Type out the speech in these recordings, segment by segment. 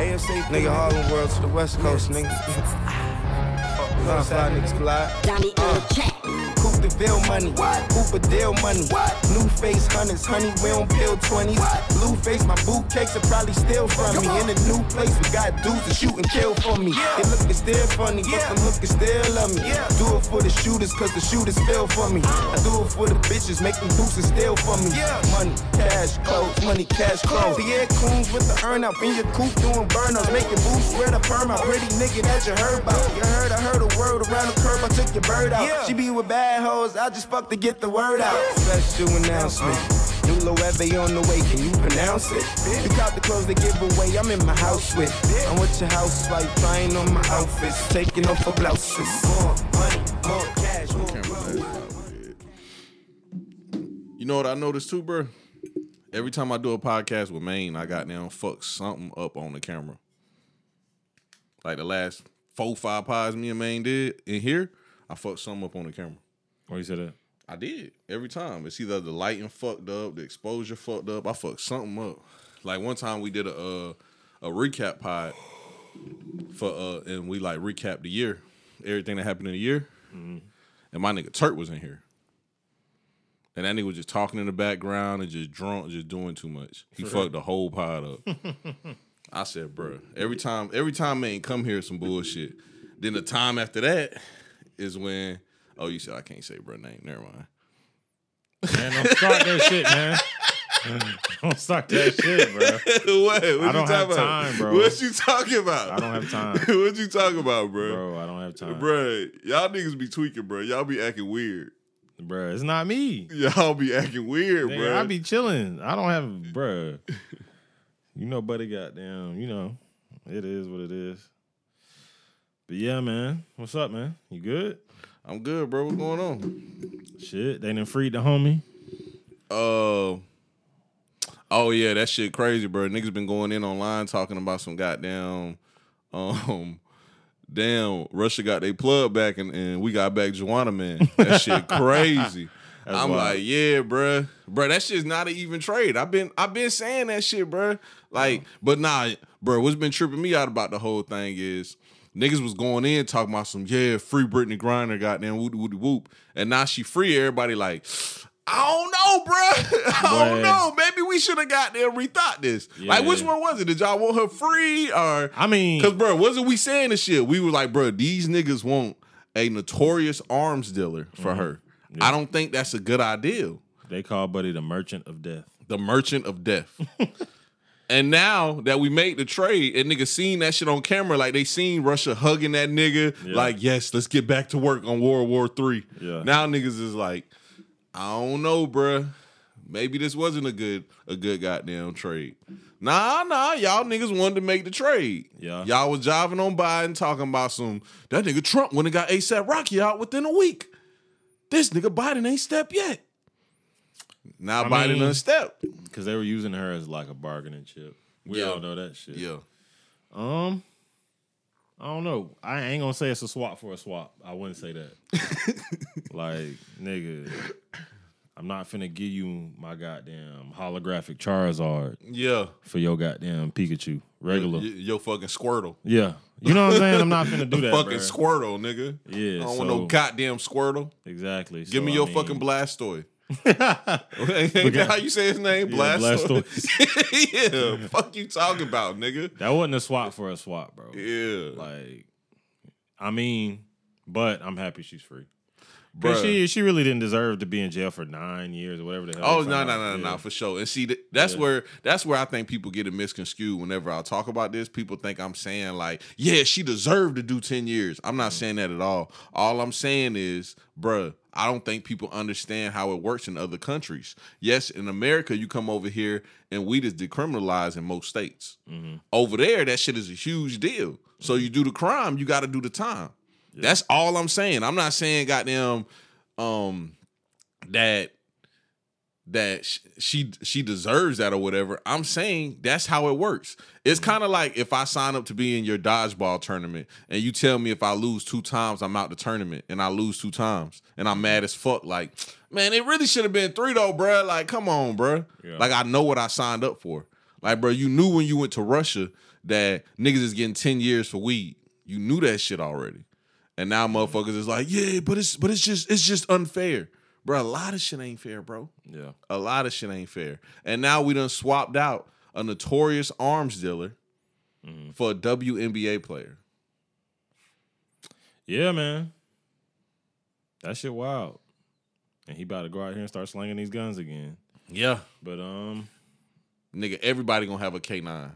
ASA, nigga, Harlem World to the West Coast, nigga. Fuck, fly niggas collide. Donnie on the uh, track. The bill money. What? Cooper deal money. What? New face hundreds, honey, we don't bill 20s. What? Blue face, my boot cakes are probably still from me. In a new place, we got dudes to shoot and kill for me. Yeah. They lookin' still funny, yeah. but them hookers still love me. Yeah. Do it for the shooters, cause the shooters feel for me. I do it for the bitches, make them boosters steal for me. Yeah. Money, cash, clothes, money, cash, clothes. Pierre Coons with the earn up in your coop doing burn ups. Making boots, swear the perm, pretty nigga that you heard about. You heard, I heard a word around the curb, I took your bird out. Yeah. She be with bad hoes, I just fuck to get the word out. Special announcement. New Loewe on the way, can you pronounce it? You got the clothes they give away, I'm in my house with. I'm with your housewife, trying on my outfits, taking off her blouses. More money, more cash, more. You know what I noticed too, bro? Every time I do a podcast with Maine, I got down fuck something up on the camera. Like the last four, five pods me and Maine did in here, I fucked something up on the camera. Why you say that? I did every time. It's either the lighting fucked up, the exposure fucked up. I fucked something up. Like one time we did a uh, a recap pod for uh, and we like recapped the year, everything that happened in the year, and my nigga Turk was in here. And that nigga was just talking in the background and just drunk, just doing too much. He fucked the whole pod up. I said, bro, every time, every time man come here some bullshit. Then the time after that is when, oh, you said I can't say bro name. Never mind. Man, don't start that shit, man. don't start that shit, bro. what? What I you don't talking have about? time, bro. What you talking about? I don't have time. what you talking about, bro? Bro, I don't have time. Bro, y'all niggas be tweaking, bro. Y'all be acting weird. Bro, it's not me. Y'all be acting weird, Nigga, bro. I be chilling. I don't have, bro. You know, buddy, goddamn. You know, it is what it is. But yeah, man. What's up, man? You good? I'm good, bro. What's going on? Shit, they done freed the homie. Uh, oh yeah, that shit crazy, bro. Niggas been going in online talking about some goddamn, um, damn. Russia got their plug back and, and we got back Joanna man. That shit crazy. I'm wild. like, yeah, bruh. Bruh, that shit's not an even trade. I've been I've been saying that shit, bruh. Like, but nah, bruh, what's been tripping me out about the whole thing is niggas was going in talking about some, yeah, free Brittney Griner goddamn whoop whoop whoop. And now she free, everybody like, I don't know, bruh. I don't know. Maybe we should have got there and rethought this. Like, which one was it? Did y'all want her free or I mean, Cause bro, wasn't we saying this shit? We were like, bro, these niggas want a notorious arms dealer for mm-hmm. her. I don't think that's a good idea. they call Buddy the merchant of death. The merchant of death. and now that we made the trade, and niggas seen that shit on camera, like they seen Russia hugging that nigga, Yeah. like, yes, let's get back to work on World War Three. Yeah. Now niggas is like, I don't know, bruh. Maybe this wasn't a good a good goddamn trade. Nah, nah, y'all niggas wanted to make the trade. Yeah. Y'all was jiving on Biden talking about some that nigga Trump when it got ASAP Rocky out within a week. This nigga Biden ain't stepped yet. Now I Biden mean- stepped. Because they were using her as like a bargaining chip. We Yeah. all know that shit. Yeah. Um, I don't know. I ain't gonna say it's a swap for a swap. I wouldn't say that. like, nigga, I'm not finna give you my goddamn holographic Charizard Yeah. for your goddamn Pikachu. Regular. Y- Yo fucking Squirtle. Yeah. You know what I'm saying? I'm not finna do that. fucking bruh. Squirtle, nigga. Yeah, I don't so- want no goddamn Squirtle. Exactly. Give So, me I your mean, fucking Blastoise. Ain't how you say his name? Yeah, Blastoise. yeah. Fuck you talking about, nigga. That wasn't a swap for a swap, bro. Yeah. Like, I mean, but I'm happy she's free. But she she really didn't deserve to be in jail for nine years or whatever the hell. Oh no no no no for sure. And see that's Yeah. where that's where I think people get it misconstrued whenever I talk about this. People think I'm saying like, yeah, she deserved to do 10 years. I'm not mm. saying that at all. All I'm saying is, bruh, I don't think people understand how it works in other countries. Yes, in America, you come over here and weed is decriminalized in most states. Mm-hmm. Over there, that shit is a huge deal. So you do the crime, you got to do the time. That's all I'm saying. I'm not saying goddamn um that that sh- she she deserves that or whatever. I'm saying that's how it works. It's mm-hmm. kind of like if I sign up to be in your dodgeball tournament and you tell me if I lose two times I'm out the tournament and I lose two times and I'm mad mm-hmm. as fuck. Like, man, it really should have been three though, bruh. Like, come on, bruh. Yeah. Like I know what I signed up for. Like, bro, you knew when you went to Russia that niggas is getting 10 years for weed. You knew that shit already. And now motherfuckers is like, yeah, but it's but it's just it's just unfair. Bro, a lot of shit ain't fair, bro. Yeah. A lot of shit ain't fair. And now we done swapped out a notorious arms dealer for a WNBA player. Yeah, man. That shit wild. And he about to go out here and start slinging these guns again. Yeah. But um, Nigga, everybody gonna have a K9.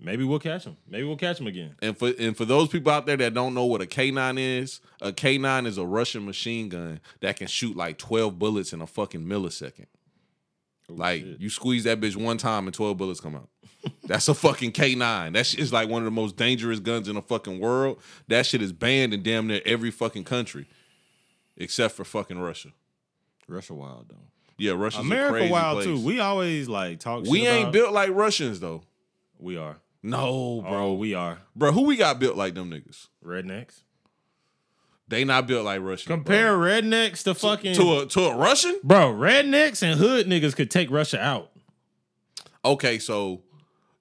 Maybe we'll catch him. Maybe we'll catch him again. And for and for those people out there that don't know what a K9 is, a K9 is a Russian machine gun that can shoot like 12 bullets in a fucking millisecond. Oh, like shit. you squeeze that bitch one time and 12 bullets come out. That's a fucking K9. That shit is like one of the most dangerous guns in the fucking world. That shit is banned in damn near every fucking country. Except for fucking Russia. Russia wild though. Yeah, Russia's a America crazy wild place. too. We always like talk. We shit ain't about- built like Russians though. We are, No, bro. bro. We are Bro, who we got built like them niggas? rednecks. They not built like Russians. bro. Compare rednecks to fucking to a to a Russian? bro. Rednecks and hood niggas could take Russia out. Okay, so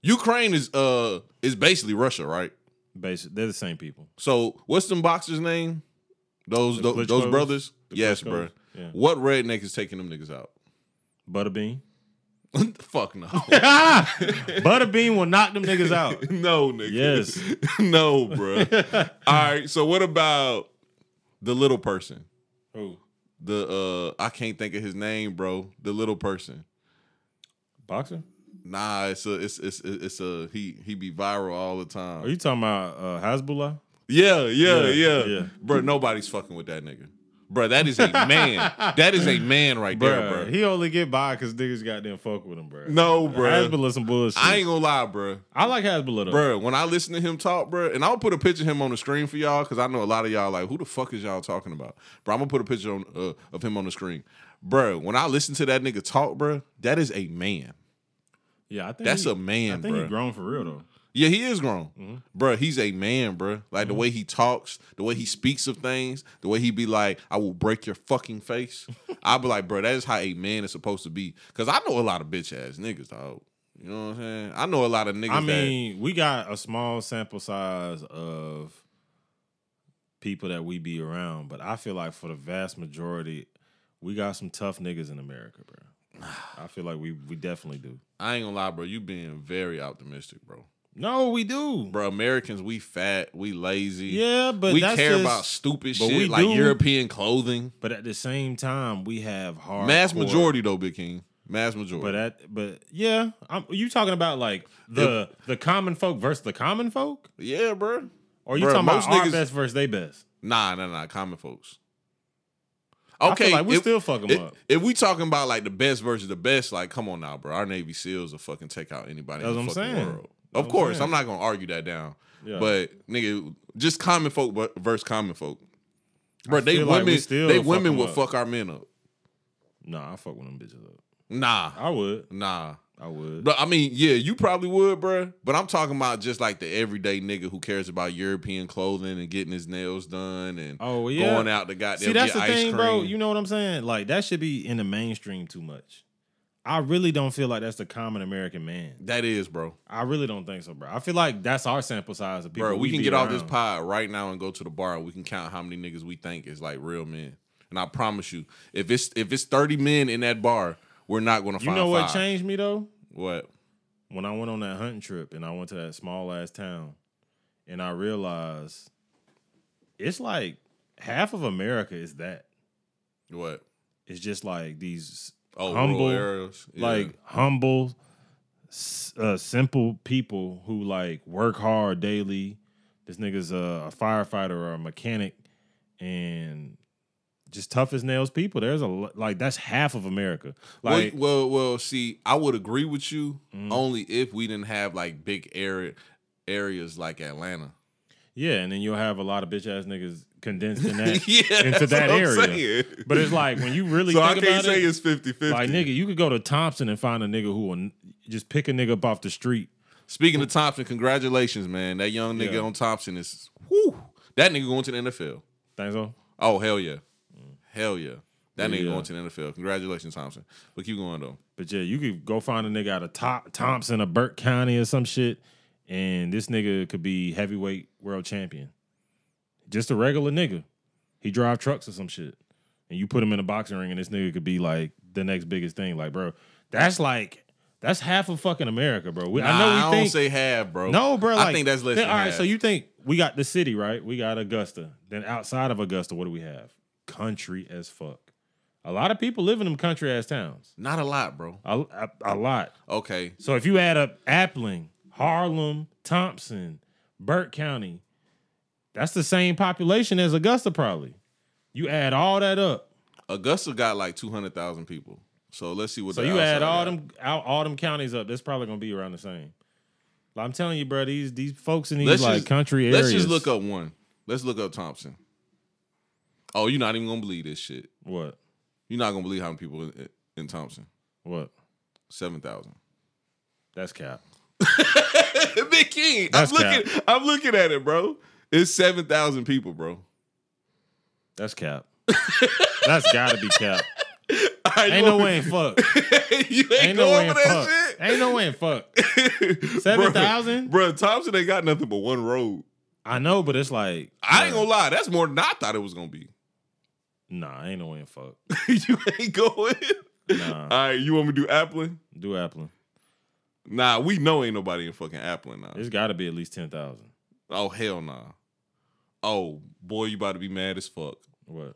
Ukraine is uh is basically Russia, right? Basically, they're the same people. So what's them boxers' name? Those The tho- those brothers? The yes, Klitschko's? bro. Yeah. What redneck is taking them niggas out? Butterbean. Fuck no. Butterbean will knock them niggas out. no, nigga. Yes. no, bro. All right, so what about the little person? Who? The uh I can't think of his name, bro. The little person. Boxer? Nah, it's a it's it's it's a he he be viral all the time. Are you talking about uh, Hasbulla? Yeah, yeah, Yeah, yeah, yeah. Bro, nobody's fucking with that nigga. Bro, that is a man. that is a man right there, bro. he only get by because niggas got them fuck with him, bro. no, bro. Hasbulla some bullshit. I ain't gonna lie, bro. I like Hasbulla though. Bro, when I listen to him talk, bro, and I'll put a picture of him on the screen for y'all because I know a lot of y'all like, who the fuck is y'all talking about? Bro, I'm gonna put a picture on, uh, of him on the screen. Bro, when I listen to that nigga talk, bro, that is a man. Yeah, I think That's he- a man, I think bro. he grown for real though. Yeah, he is grown, Mm-hmm. bro. He's a man, bro. Like the way he talks, the way he speaks of things, the way he be like, "I will break your fucking face." I'll be like, bro, that is how a man is supposed to be. Cause I know a lot of bitch ass niggas, dog. You know what I'm saying? I know a lot of niggas. I mean, we got a small sample size of people that we be around, but I feel like for the vast majority, we got some tough niggas in America, bro. I feel like we we definitely do. I ain't gonna lie, bro. You being very optimistic, bro. No, we do. Bro, Americans, we fat, we lazy. Yeah, but we care just- about stupid but shit we like do. European clothing. But at the same time, we have hard Mass majority though, Big King. Mass majority. But at but yeah, I'm, you talking about like the the common folk versus the common folk, yeah, bro. or are you Bruh, talking about most our niggas- best versus they best? Nah, nah, nah. Common folks. Okay, like we if- still fuck 'em if, up. If we talking about like the best versus the best, like come on now, bro. Our Navy SEALs will fucking take out anybody That's in the what I'm fucking saying. world. Of course. I'm not gonna argue that down. Yeah. But nigga, just common folk versus common folk. Bro, they like women, still they fuck women will up. fuck our men up. Nah, I fuck with them bitches up. Nah, I would, nah. I would. But I mean, yeah, you probably would, bro. But I'm talking about just like the everyday nigga who cares about European clothing and getting his nails done and Oh, yeah. going out to goddamn See, that's get the ice thing, cream. bro. You know what I'm saying? Like that should be in the mainstream too much. I really don't feel like that's the common American man. that is, bro. I really don't think so, bro. I feel like that's our sample size of people. Bro, we, can be get off this around. pod right now and go to the bar. and We can count how many niggas we think is like real men. And I promise you, if it's if it's 30 men in that bar, we're not gonna You find You know what five. changed me though? What? when I went on that hunting trip and I went to that small ass town and I realized it's like half of America is that. What? It's just like these Oh, Humble. Yeah. like humble, uh, simple people who like work hard daily. This nigga's a, a firefighter or a mechanic and just tough as nails people. There's a like that's half of America. Like Mm-hmm. well, well, well, see, I would agree with you only if we didn't have like big area areas like Atlanta. Yeah, and then you'll have a lot of bitch ass niggas condensed in that yeah, into that area. saying. But it's like when you really so I can't about say it, it's 50 50. like nigga, you could go to Thomson and find a nigga who will just pick a nigga up off the street. Speaking of Thomson, congratulations, man. That young nigga Yeah. on Thomson is whoo. That nigga going to the NFL. Think so? Oh hell yeah, hell yeah. That nigga Yeah. going to the NFL. Congratulations, Thomson. But keep going though. But yeah, you could go find a nigga out of Top, Thomson or Burke County or some shit, and this nigga could be heavyweight world champion. Just a regular nigga. He drive trucks or some shit. And you put him in a boxing ring and this nigga could be like the next biggest thing. Like, bro, that's like that's half of fucking America, bro. We, I know we I think don't say half, bro. no, bro. Like, I think that's less. then- all right, so you think we got the city, right? We got Augusta. Then outside of Augusta, what do we have? Country as fuck. A lot of people live in them country ass towns. not a lot, bro. A, a, a lot. Okay, So if you add up Appling, Harlem, Thomson, Burke County, that's the same population as Augusta, probably. You add all that up. Augusta got like two hundred thousand people. So let's see what. So the you add all got. them out all them counties up, that's probably gonna be around the same. Like, I'm telling you, bro, these these folks in these Let's like just- country areas. Let's just look up one. Let's look up Thomson. Oh, you're not even gonna believe this shit. what? You're not gonna believe how many people in, in Thomson. What? Seven thousand. That's cap. Big King. That's I'm looking. I'm looking at it, bro. It's seven thousand people, bro. That's cap. that's gotta be cap. I Ain't know- no way in fuck. you ain't, Ain't no going way in for that fuck. shit. Ain't no way in fuck. Seven thousand? Bro, Thomson ain't got nothing but one road. I know, but it's like I ain't gonna lie, that's more than I thought it was gonna be. Nah, ain't no way in fuck. you ain't going. Nah. All right, you want me to do Appling? Do Appling. Nah, we know ain't nobody in fucking Appling now. It's got to be at least ten thousand. Oh hell nah. Oh boy, you about to be mad as fuck. What?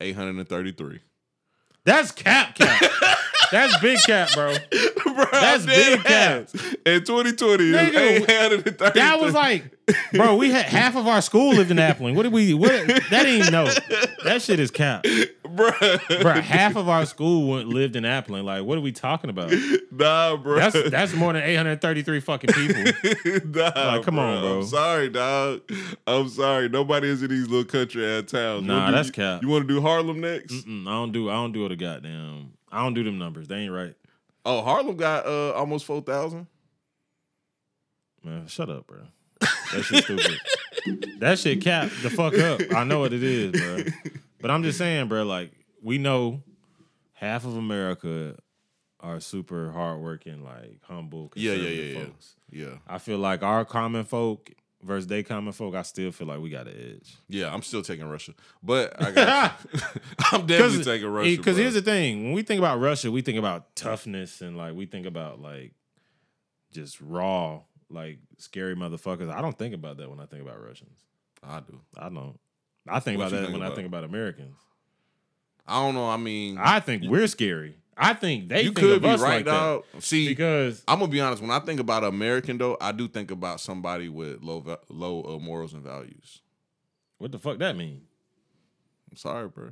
Eight hundred and thirty-three. That's cap cap. That's big cap, bro. Bro, That's big cap. ass. In 2020, Nigga, eight hundred and thirty. That was like, bro. We had half of our school lived in Appling. What did we? What? That ain't no. That shit is cap, bro. bro. Half of our school lived in Appling. Like, what are we talking about? Nah, bro. That's that's more than eight hundred thirty-three fucking people. nah, Like, come on, bro. I'm sorry, dog. I'm sorry. Nobody is in these little country ass towns. Nah, do- that's cap. You want to do Harlem next? Mm, I don't do. I don't do it. A goddamn. I don't do them numbers. They ain't right. Oh, Harlem got uh almost four thousand. Man, shut up, bro. That shit stupid. that shit cap the fuck up. I know what it is, bro. But I'm just saying, bro. Like we know half of America are super hardworking, like humble, Yeah, yeah, yeah, yeah. folks. Yeah, I feel like our common folk versus they common folk. I still feel like we got an edge. yeah. I'm still taking Russia, but I got. I'm definitely taking Russia. Because here's the thing: when we think about Russia, we think about toughness and like we think about like just raw, like scary motherfuckers. I don't think about that when I think about Russians. I do. I don't. I think What about that think when I think about Americans. I don't know. I mean, I think we're scary. I think they you think could be us right, like dog. that See, because I'm gonna be honest. When I think about American, though, I do think about somebody with low, low uh, morals and values. what the fuck that mean? I'm sorry, bro.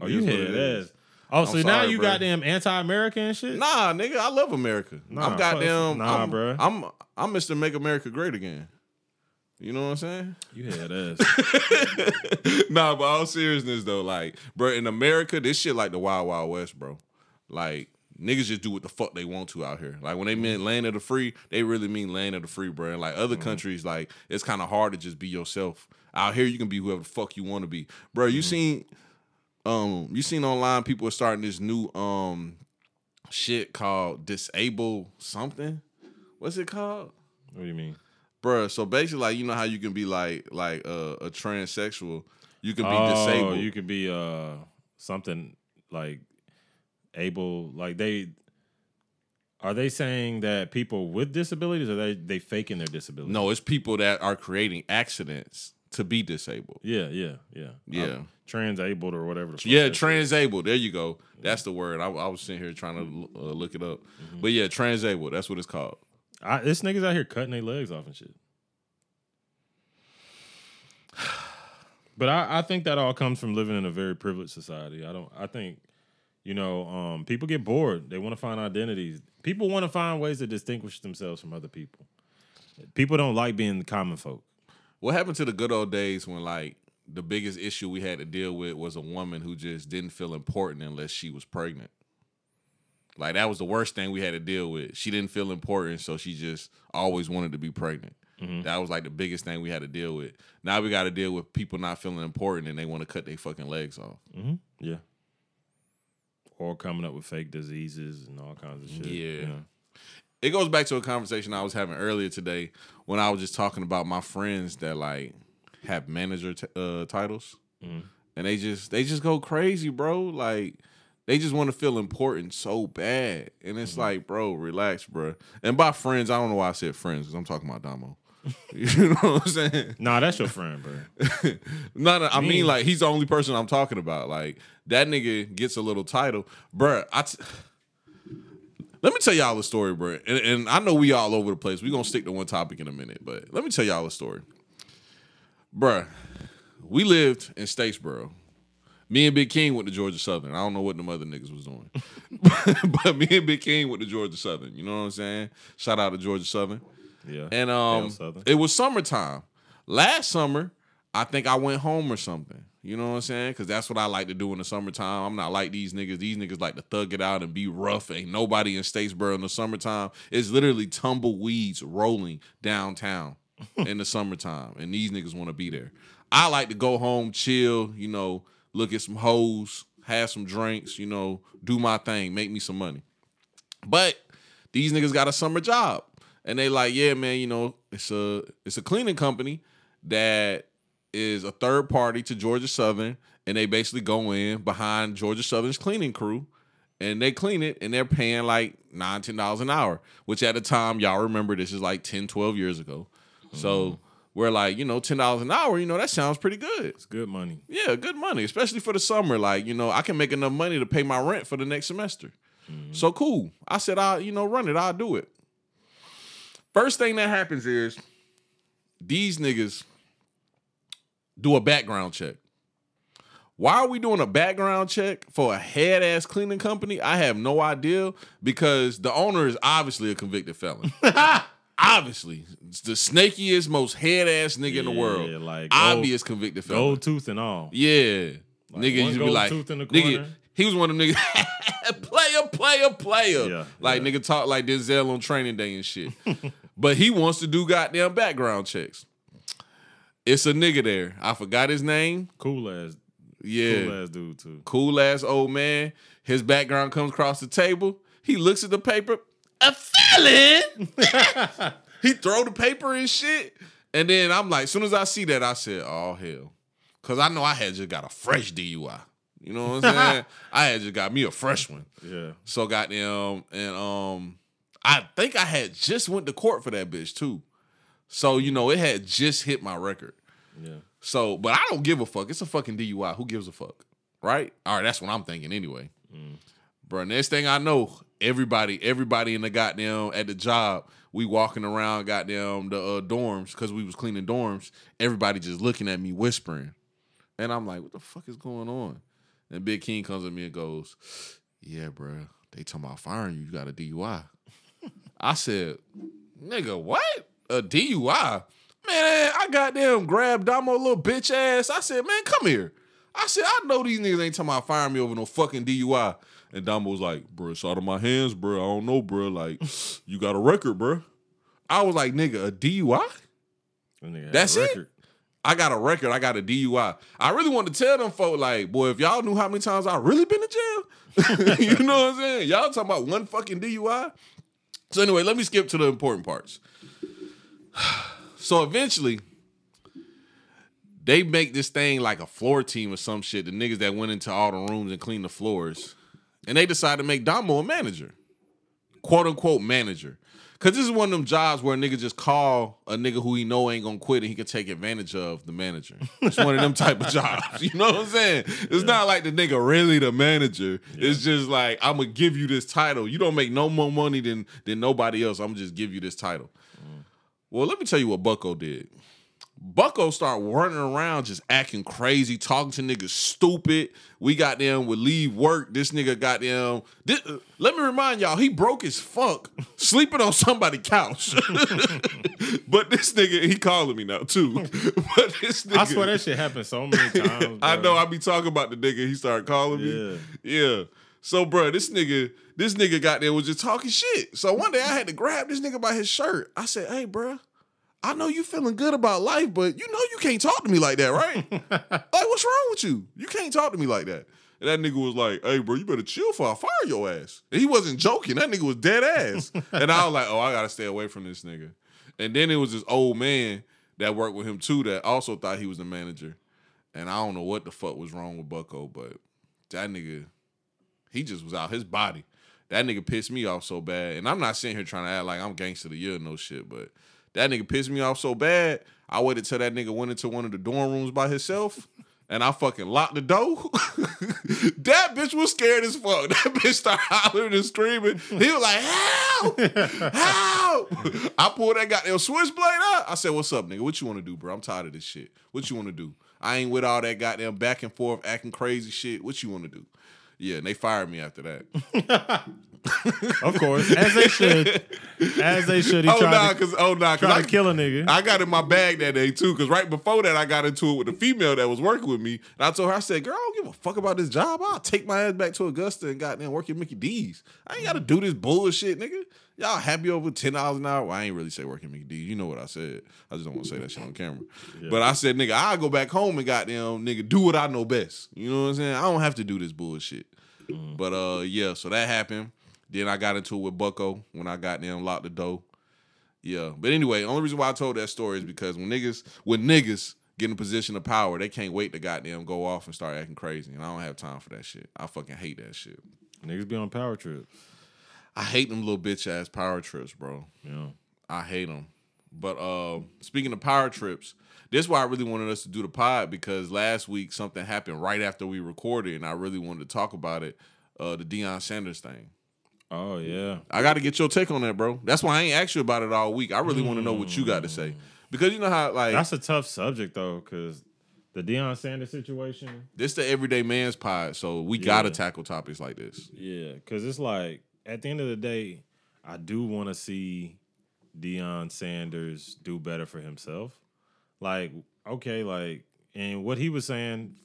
Oh, you head ass. Oh, so now you bro. got them anti-American shit. Nah, nigga, I love America. Nah, I'm goddamn. nah, I'm, bruh. I'm I'm Mr. Make America Great Again. You know what I'm saying? You head ass. nah, but all seriousness though, like, bro, in America, this shit like the Wild Wild West, bro. Like, niggas just do what the fuck they want to out here. Like, when they mean land of the free, they really mean land of the free, bro. And like other countries, like, it's kind of hard to just be yourself. Out here, you can be whoever the fuck you want to be, bro. You seen, um, you seen online people are starting this new um shit called disable something. What's it called? what do you mean? bro? so basically, like you know how you can be like like uh, a transsexual, you can be oh, disabled. you could be uh something like able like they are they saying that people with disabilities are they they faking their disability? no, it's people that are creating accidents to be disabled. Yeah, yeah, yeah. Yeah. Uh, transabled or whatever. Yeah, transabled. There you go. That's the word. I, I was sitting here trying to uh, look it up, but yeah, transabled. That's what it's called. I, this niggas out here cutting their legs off and shit. But I, I think that all comes from living in a very privileged society. I don't. I think, you know, um, people get bored. They want to find identities. People want to find ways to distinguish themselves from other people. People don't like being the common folk. What happened to the good old days when like the biggest issue we had to deal with was a woman who just didn't feel important unless she was pregnant. Like that was the worst thing we had to deal with. She didn't feel important, so she just always wanted to be pregnant. That was like the biggest thing we had to deal with. Now we got to deal with people not feeling important and they want to cut their fucking legs off. Mm-hmm. Yeah. Or coming up with fake diseases and all kinds of shit. Yeah. you know? it goes back to a conversation I was having earlier today when I was just talking about my friends that like have manager t- uh, titles, and they just they just go crazy, bro. Like they just want to feel important so bad, and it's like, bro, relax, bro. And by friends, I don't know why I said friends because I'm talking about Damo. you know what I'm saying? Nah, that's your friend, bro. No, no, I mean mean? like he's the only person I'm talking about. Like that nigga gets a little title, bruh. I t- let me tell y'all a story, bruh. And, and I know we all over the place. We gonna stick to one topic in a minute, but let me tell y'all a story, bruh. We lived in Statesboro. Me and Big King went to Georgia Southern. I don't know what the other niggas was doing, but me and Big King went to Georgia Southern. You know what I'm saying? Shout out to Georgia Southern. Yeah. And um, it was summertime. Last summer, I think I went home or something. You know what I'm saying? Because that's what I like to do in the summertime. I'm not like these niggas. These niggas like to thug it out and be rough. Ain't nobody in Statesboro in the summertime. It's literally tumbleweeds rolling downtown in the summertime, and these niggas want to be there. I like to go home, chill. You know, look at some hoes, have some drinks. You know, do my thing, make me some money. But these niggas got a summer job. And they like, yeah, man, you know, it's a it's a cleaning company that is a third party to Georgia Southern, and they basically go in behind Georgia Southern's cleaning crew and they clean it and they're paying like nine, ten dollars an hour, which at the time, y'all remember this is like 10, 12 years ago. So mm-hmm. we're like, you know, ten dollars an hour, you know, that sounds pretty good. It's good money. Yeah, good money, especially for the summer. Like, you know, I can make enough money to pay my rent for the next semester. Mm-hmm. So cool. I said, I, you know, run it. I'll do it. First thing that happens is these niggas do a background check. Why are we doing a background check for a head ass cleaning company? I have no idea because the owner is obviously a convicted felon. obviously, it's the snakiest, most head ass nigga in the world. like gold- obvious convicted felon. Gold tooth and all. Yeah. Like, nigga used be like, tooth in the nigga, he was one of them niggas, player, player. Yeah, like yeah. nigga talk like Denzel on training day and shit. but he wants to do goddamn background checks. It's a nigga there. I forgot his name. Cool ass, Yeah. cool ass dude too. Cool ass old man. His background comes across the table. He looks at the paper. A felon. he throw the paper and shit. And then I'm like, as soon as I see that, I said, oh hell. Cause I know I had just got a fresh DUI. You know what I'm saying? I had just got me a fresh one. Yeah. So goddamn, and um, I think I had just went to court for that bitch too. So you know, it had just hit my record. Yeah. So, but I don't give a fuck. It's a fucking DUI. Who gives a fuck? Right? All right, that's what I'm thinking anyway. Bro, next thing I know, everybody, everybody in the goddamn at the job, we walking around goddamn the uh, dorms because we was cleaning dorms. Everybody just looking at me, whispering, and I'm like, "What the fuck is going on?" And Big King comes at me and goes, "Yeah, bro, they talking about firing you. You got a DUI." I said, "Nigga, what? A DUI?" Man, I goddamn grabbed Damo a little bitch ass. I said, "Man, come here." I said, "I know these niggas ain't talking about firing me over no fucking DUI." And Damo was like, "Bro, it's out of my hands, bro. I don't know, bro. Like, you got a record, bro." I was like, "Nigga, a DUI?" That That's it? I got a record. I got a DUI. I really want to tell them folk, like, boy, if y'all knew how many times I really been to jail, you know what I'm saying? Y'all talking about one fucking DUI. So anyway, let me skip to the important parts. So eventually, they make this thing like a floor team or some shit. The niggas that went into all the rooms and cleaned the floors, and they decided to make Domo a manager, quote unquote manager. Cause this is one of them jobs where a nigga just call a nigga who he know ain't gonna quit and he can take advantage of the manager. It's one of them type of jobs. You know what I'm saying? It's not like the nigga really the manager. It's just like I'm gonna give you this title. You don't make no more money than than nobody else. I'm gonna just give you this title. Mm. Well, let me tell you what Bucko did. Bucko start running around just acting crazy, talking to niggas stupid. We got them would leave work. This nigga got them. This, uh, let me remind y'all, he broke his fuck sleeping on somebody's couch. but this nigga, he calling me now too. but this nigga, I swear that shit happened so many times. I know I be talking about the nigga. He started calling me. Yeah. Yeah. So, bro, this nigga, this nigga got there was just talking shit. So one day I had to grab this nigga by his shirt. I said, "Hey, bro, I know you feeling good about life, but you know you can't talk to me like that, right? like, what's wrong with you? You can't talk to me like that." And that nigga was like, hey, bro, you better chill for I fire your ass. And he wasn't joking. That nigga was dead ass. and I was like, oh, I gotta stay away from this nigga. And then it was this old man that worked with him too that also thought he was the manager. And I don't know what the fuck was wrong with Bucko, but that nigga, he just was out his body. That nigga pissed me off so bad. And I'm not sitting here trying to act like I'm gangster of the year, no shit, but that nigga pissed me off so bad. I waited till that nigga went into one of the dorm rooms by himself. And I fucking locked the door. that bitch was scared as fuck. That bitch started hollering and screaming. He was like, help! Help! I pulled that goddamn switchblade out. I said, what's up, nigga? What you want to do, bro? I'm tired of this shit. What you want to do? I ain't with all that goddamn back and forth acting crazy shit. What you want to do? Yeah, and they fired me after that. Of course, as they should, as they should. He oh tried nah, to, cause oh nah, cause I to kill a nigga. I got in my bag that day too, because right before that, I got into it with the female that was working with me. And I told her, I said, girl, I don't give a fuck about this job. I'll take my ass back to Augusta and goddamn work at Mickey D's. I ain't got to do this bullshit, nigga. Y'all happy over $10 an hour? Well, I ain't really say working at Mickey D's. You know what I said. I just don't want to say that shit on camera. But I said, nigga, I'll go back home and goddamn, nigga, do what I know best. You know what I'm saying? I don't have to do this bullshit. But uh, yeah, so that happened. Then I got into it with Bucko when I got them locked the door. Yeah, but anyway, the only reason why I told that story is because when niggas when niggas get in a position of power, they can't wait to goddamn go off and start acting crazy, and I don't have time for that shit. I fucking hate that shit. Niggas be on power trips. I hate them little bitch ass power trips, bro. Yeah. I hate them. But uh, speaking of power trips, this is why I really wanted us to do the pod because last week something happened right after we recorded, and I really wanted to talk about it. Uh, the Deion Sanders thing. Oh yeah. I got to get your take on that, bro. That's why I ain't asked you about it all week. I really want to know what you got to say because you know how like That's a tough subject though, because the Deion Sanders situation. this the everyday man's pod, so we got to tackle topics like this. Yeah, because it's like at the end of the day, I do want to see Deion Sanders do better for himself. Like, okay, like, and what he was saying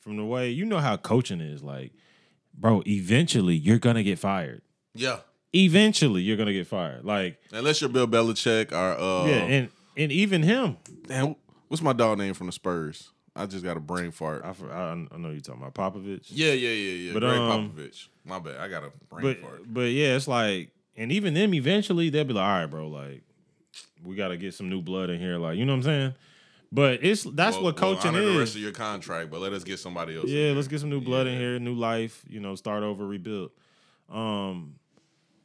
from the way you know how coaching is, like, bro, eventually you're gonna get fired. Yeah, Eventually you're gonna get fired. Like, unless you're Bill Belichick or uh, yeah, and and even him, damn, what's my dog name from the Spurs? I just got a brain fart. I, I, I know you're talking about Popovich. yeah, yeah, yeah, yeah. But, Gregg um, Popovich. My bad. I got a brain but fart. but yeah, it's like, and even them eventually they'll be like, all right, bro, like we got to get some new blood in here, like you know what I'm saying. But it's that's Well- what well, coaching honor the is. rest of your contract, but let us get somebody else. yeah, there. let's get some new blood in here, new life, you know, start over, rebuild. Um,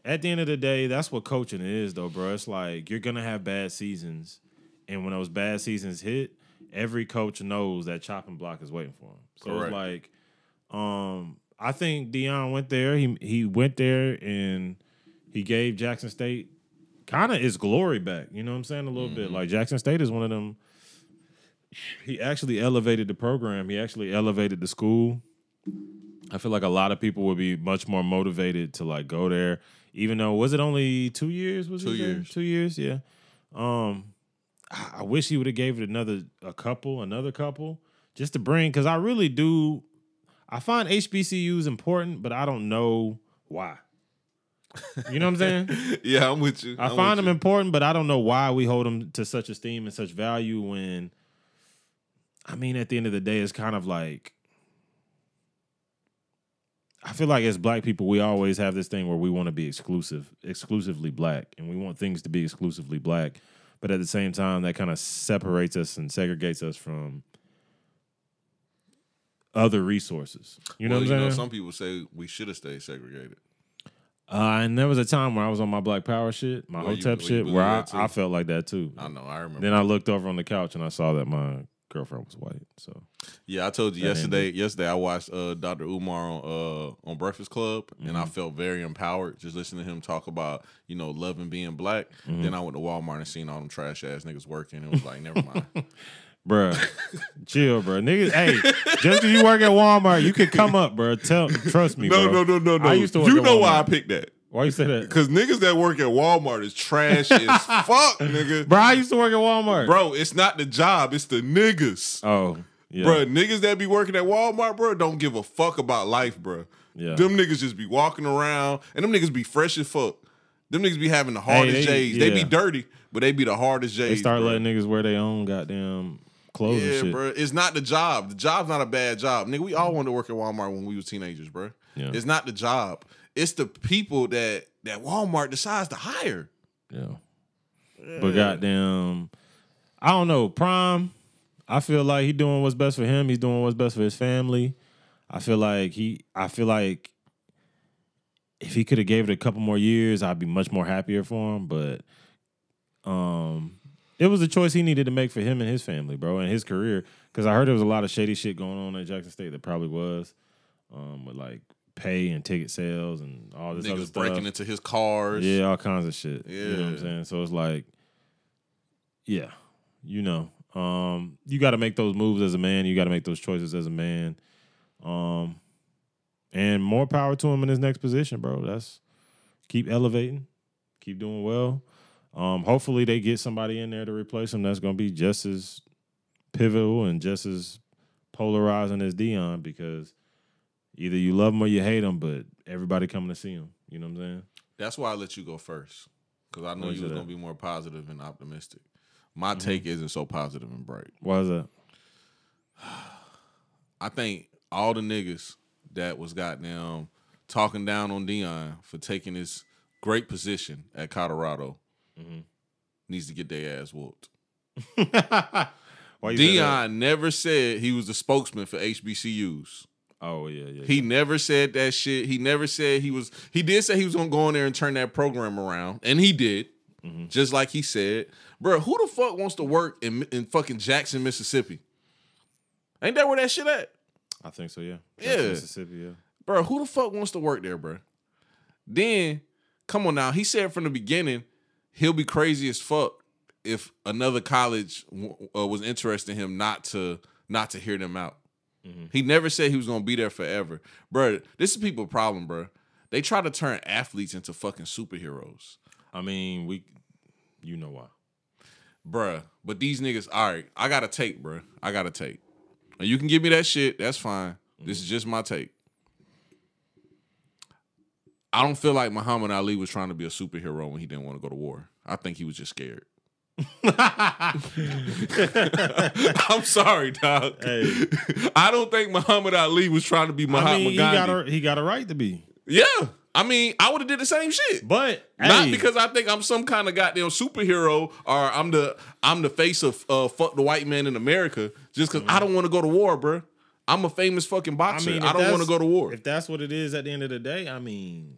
at the end of the day, that's what coaching is, though, bro. It's like you're gonna have bad seasons, and when those bad seasons hit, every coach knows that chopping block is waiting for him. So Correct. it's like, um, I think Deion went there. He he went there and he gave Jackson State kind of his glory back. You know what I'm saying? A little bit. Like Jackson State is one of them. He actually elevated the program. He actually elevated the school. I feel like a lot of people would be much more motivated to like go there, even though was it only two years? Was Two it years. Two years, yeah. Um, I I wish he would have gave it another a couple, another couple, just to bring because I really do. I find HBCUs important, but I don't know why. You know what I'm saying? yeah, I'm with you. I I'm find them you. important, but I don't know why we hold them to such esteem and such value when I mean at the end of the day it's kind of like I feel like as black people we always have this thing where we want to be exclusive, exclusively black and we want things to be exclusively black, but at the same time that kind of separates us and segregates us from other resources. You know Well, what I'm saying? some people say we should have stayed segregated. uh, and there was a time where I was on my Black Power shit, my Well, you- hotep well, you shit, where I. I felt like that too. I know. I remember. Then I looked over on the couch and I saw that my girlfriend was white. So Yeah, I told you That yesterday. Yesterday, I watched uh, Dr. Umar on uh, on Breakfast Club, and Mm-hmm. I felt very empowered just listening to him talk about you know loving being black. Mm-hmm. Then I went to Walmart and seen all them trash ass niggas working. It was like, never mind. bruh, chill, bruh. Niggas, hey, just because you work at Walmart, you can come up, bruh. Tell, trust me, no, bro. no, no, no, no. I used to you know why I picked that? Why you say that, Because niggas that work at Walmart is trash as fuck, nigga. bro? I used to work at Walmart, Bro, it's not the job, it's the niggas. Oh, yeah, Bro, niggas that be working at Walmart, bro, don't give a fuck about life, bro. Yeah. Them niggas just be walking around, and them niggas be fresh as fuck. Them niggas be having the hardest they- J's. They be dirty, but they be the hardest J's. They start bro. letting niggas wear their own goddamn clothes Yeah, bro. It's not the job. The job's not a bad job. Nigga, we all wanted to work at Walmart when we was teenagers, bro. Yeah. It's not the job. It's the people that that Walmart decides to hire. Yeah. But goddamn, I don't know. Prime, I feel like he doing what's best for him. He's doing what's best for his family. I feel like he. I feel like if he could have gave it a couple more years, I'd be much more happier for him. But um, it was a choice he needed to make for him and his family, bro, and his career. Because I heard there was a lot of shady shit going on at Jackson State. That probably was, um, with like pay and ticket sales and all this other Niggas stuff. breaking into his cars. Yeah, all kinds of shit. You know what I'm saying? So it's like, yeah, you know, um, you got to make those moves as a man. You got to make those choices as a man. Um, and more power to him in his next position, bro. That's keep elevating, keep doing well. Um, hopefully they get somebody in there to replace him that's gonna be just as pivotal and just as polarizing as Deion because either you love them or you hate them, but everybody coming to see them. You know what I'm saying? That's why I let you go first. Because I know you was gonna be more positive and optimistic. My Mm-hmm. take isn't so positive and bright. Why is that? I think all the niggas that was goddamn talking down on Deion for taking his great position at Colorado Mm-hmm. needs to get their ass whooped. Why you say that? Deion never said he was the spokesman for HBCUs. Oh yeah, yeah. He never said that shit. He never said he was. He did say he was gonna go in there and turn that program around, and he did, Mm-hmm. just like he said. Bro, who the fuck wants to work in in fucking Jackson, Mississippi? Ain't that where that shit at? I think so. Yeah. Yeah. Mississippi. Yeah. Bro, who the fuck wants to work there, bro? Then, come on now. He said from the beginning he'll be crazy as fuck if another college uh, was interested in him not to not to hear them out. Mm-hmm. He never said he was gonna be there forever, bro. This is people problem, bro. They try to turn athletes into fucking superheroes, I mean, we, you know why? bruh. But these niggas, all right, I got a take, bruh. I got a take. You can give me that shit. That's fine. This is mm-hmm. just my take. I don't feel like Muhammad Ali was trying to be a superhero when he didn't want to go to war. I think he was just scared. I'm sorry, dog. Hey. I don't think Muhammad Ali was trying to be Muhammad I mean, he got a he got a right to be, yeah, I mean, I would have did the same shit. but Not hey, because I think I'm some kind of goddamn superhero or I'm the I'm the face of uh, fuck the white man in America. Just because I don't want to go to war, bro. I'm a famous fucking. Boxer. I, mean, if don't want to go to war. If that's what it is at the end of the day, I mean,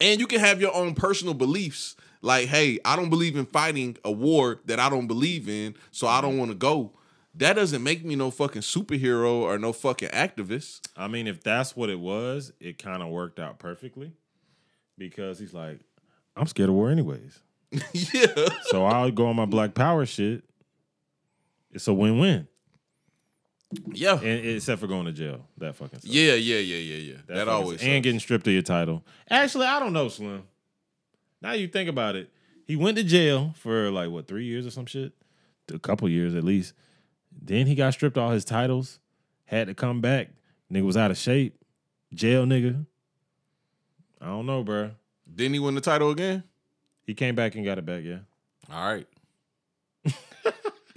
and you can have your own personal beliefs. Like, hey, I don't believe in fighting a war that I don't believe in, so I Mm-hmm. don't want to go. That doesn't make me no fucking superhero or no fucking activist. I mean, if that's what it was, it kind of worked out perfectly because he's like, I'm scared of war anyways, yeah. so I'll go on my Black Power shit. It's a win win, Yeah. and except for going to jail. That fucking sucks. Yeah, yeah, yeah, yeah, yeah. That, fucking always sucks. and getting stripped of your title. Actually, I don't know, Slim. Now you think about it, he went to jail for like what three years or some shit, a couple years at least. Then he got stripped all his titles, had to come back. Nigga was out of shape, jail nigga. I don't know, bro. Didn't he win the title again? He came back and got it back. Yeah. All right.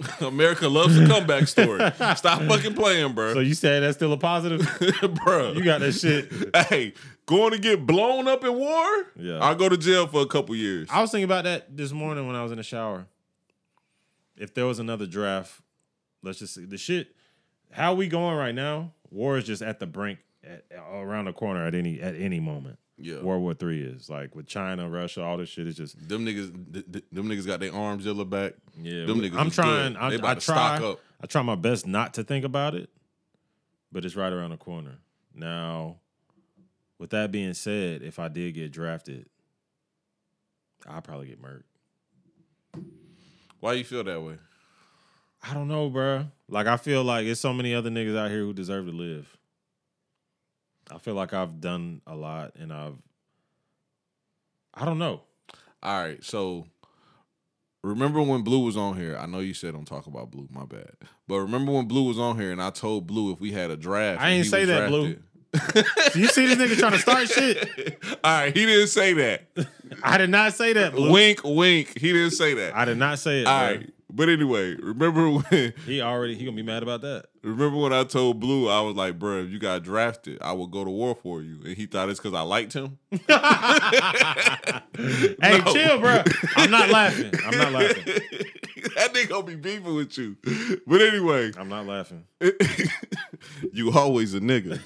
America loves a comeback story. Stop fucking playing, bro. So you say that's still a positive? bro. you got that shit. hey, going to get blown up in war? Yeah. I'll go to jail for a couple years. I was thinking about that this morning when I was in the shower. If there was another draft, let's just see the shit. How we going right now? War is just at the brink, at, around the corner at any at any moment. Yeah. World War Three is like with China, Russia, all this shit is just Them niggas, th- th- them niggas got their arms yellow back. yeah. Them we- niggas I'm trying. I, I to try. stock up. I try my best not to think about it, but it's right around the corner. Now, with that being said, if I did get drafted, I'd probably get murked. Why you feel that way? I don't know, bro. Like I feel like there's so many other niggas out here who deserve to live. I feel like I've done a lot and I've I don't know. All right, so remember when Blue was on here? I know you said don't talk about Blue, my bad. But remember when Blue was on here and I told Blue if we had a draft, I ain't he say that, Blue. drafted- You see this nigga trying to start shit? All right, he didn't say that. I did not say that, Blue. wink, wink. He didn't say that. I did not say it. All right. But anyway, remember when He already he gonna be mad about that. remember when I told Blue I was like, bro, if you got drafted, I would go to war for you. And he thought it's because I liked him. Hey, chill, bro. I'm not laughing. I'm not laughing. that nigga gonna be beefing with you. But anyway, I'm not laughing. you always a nigga.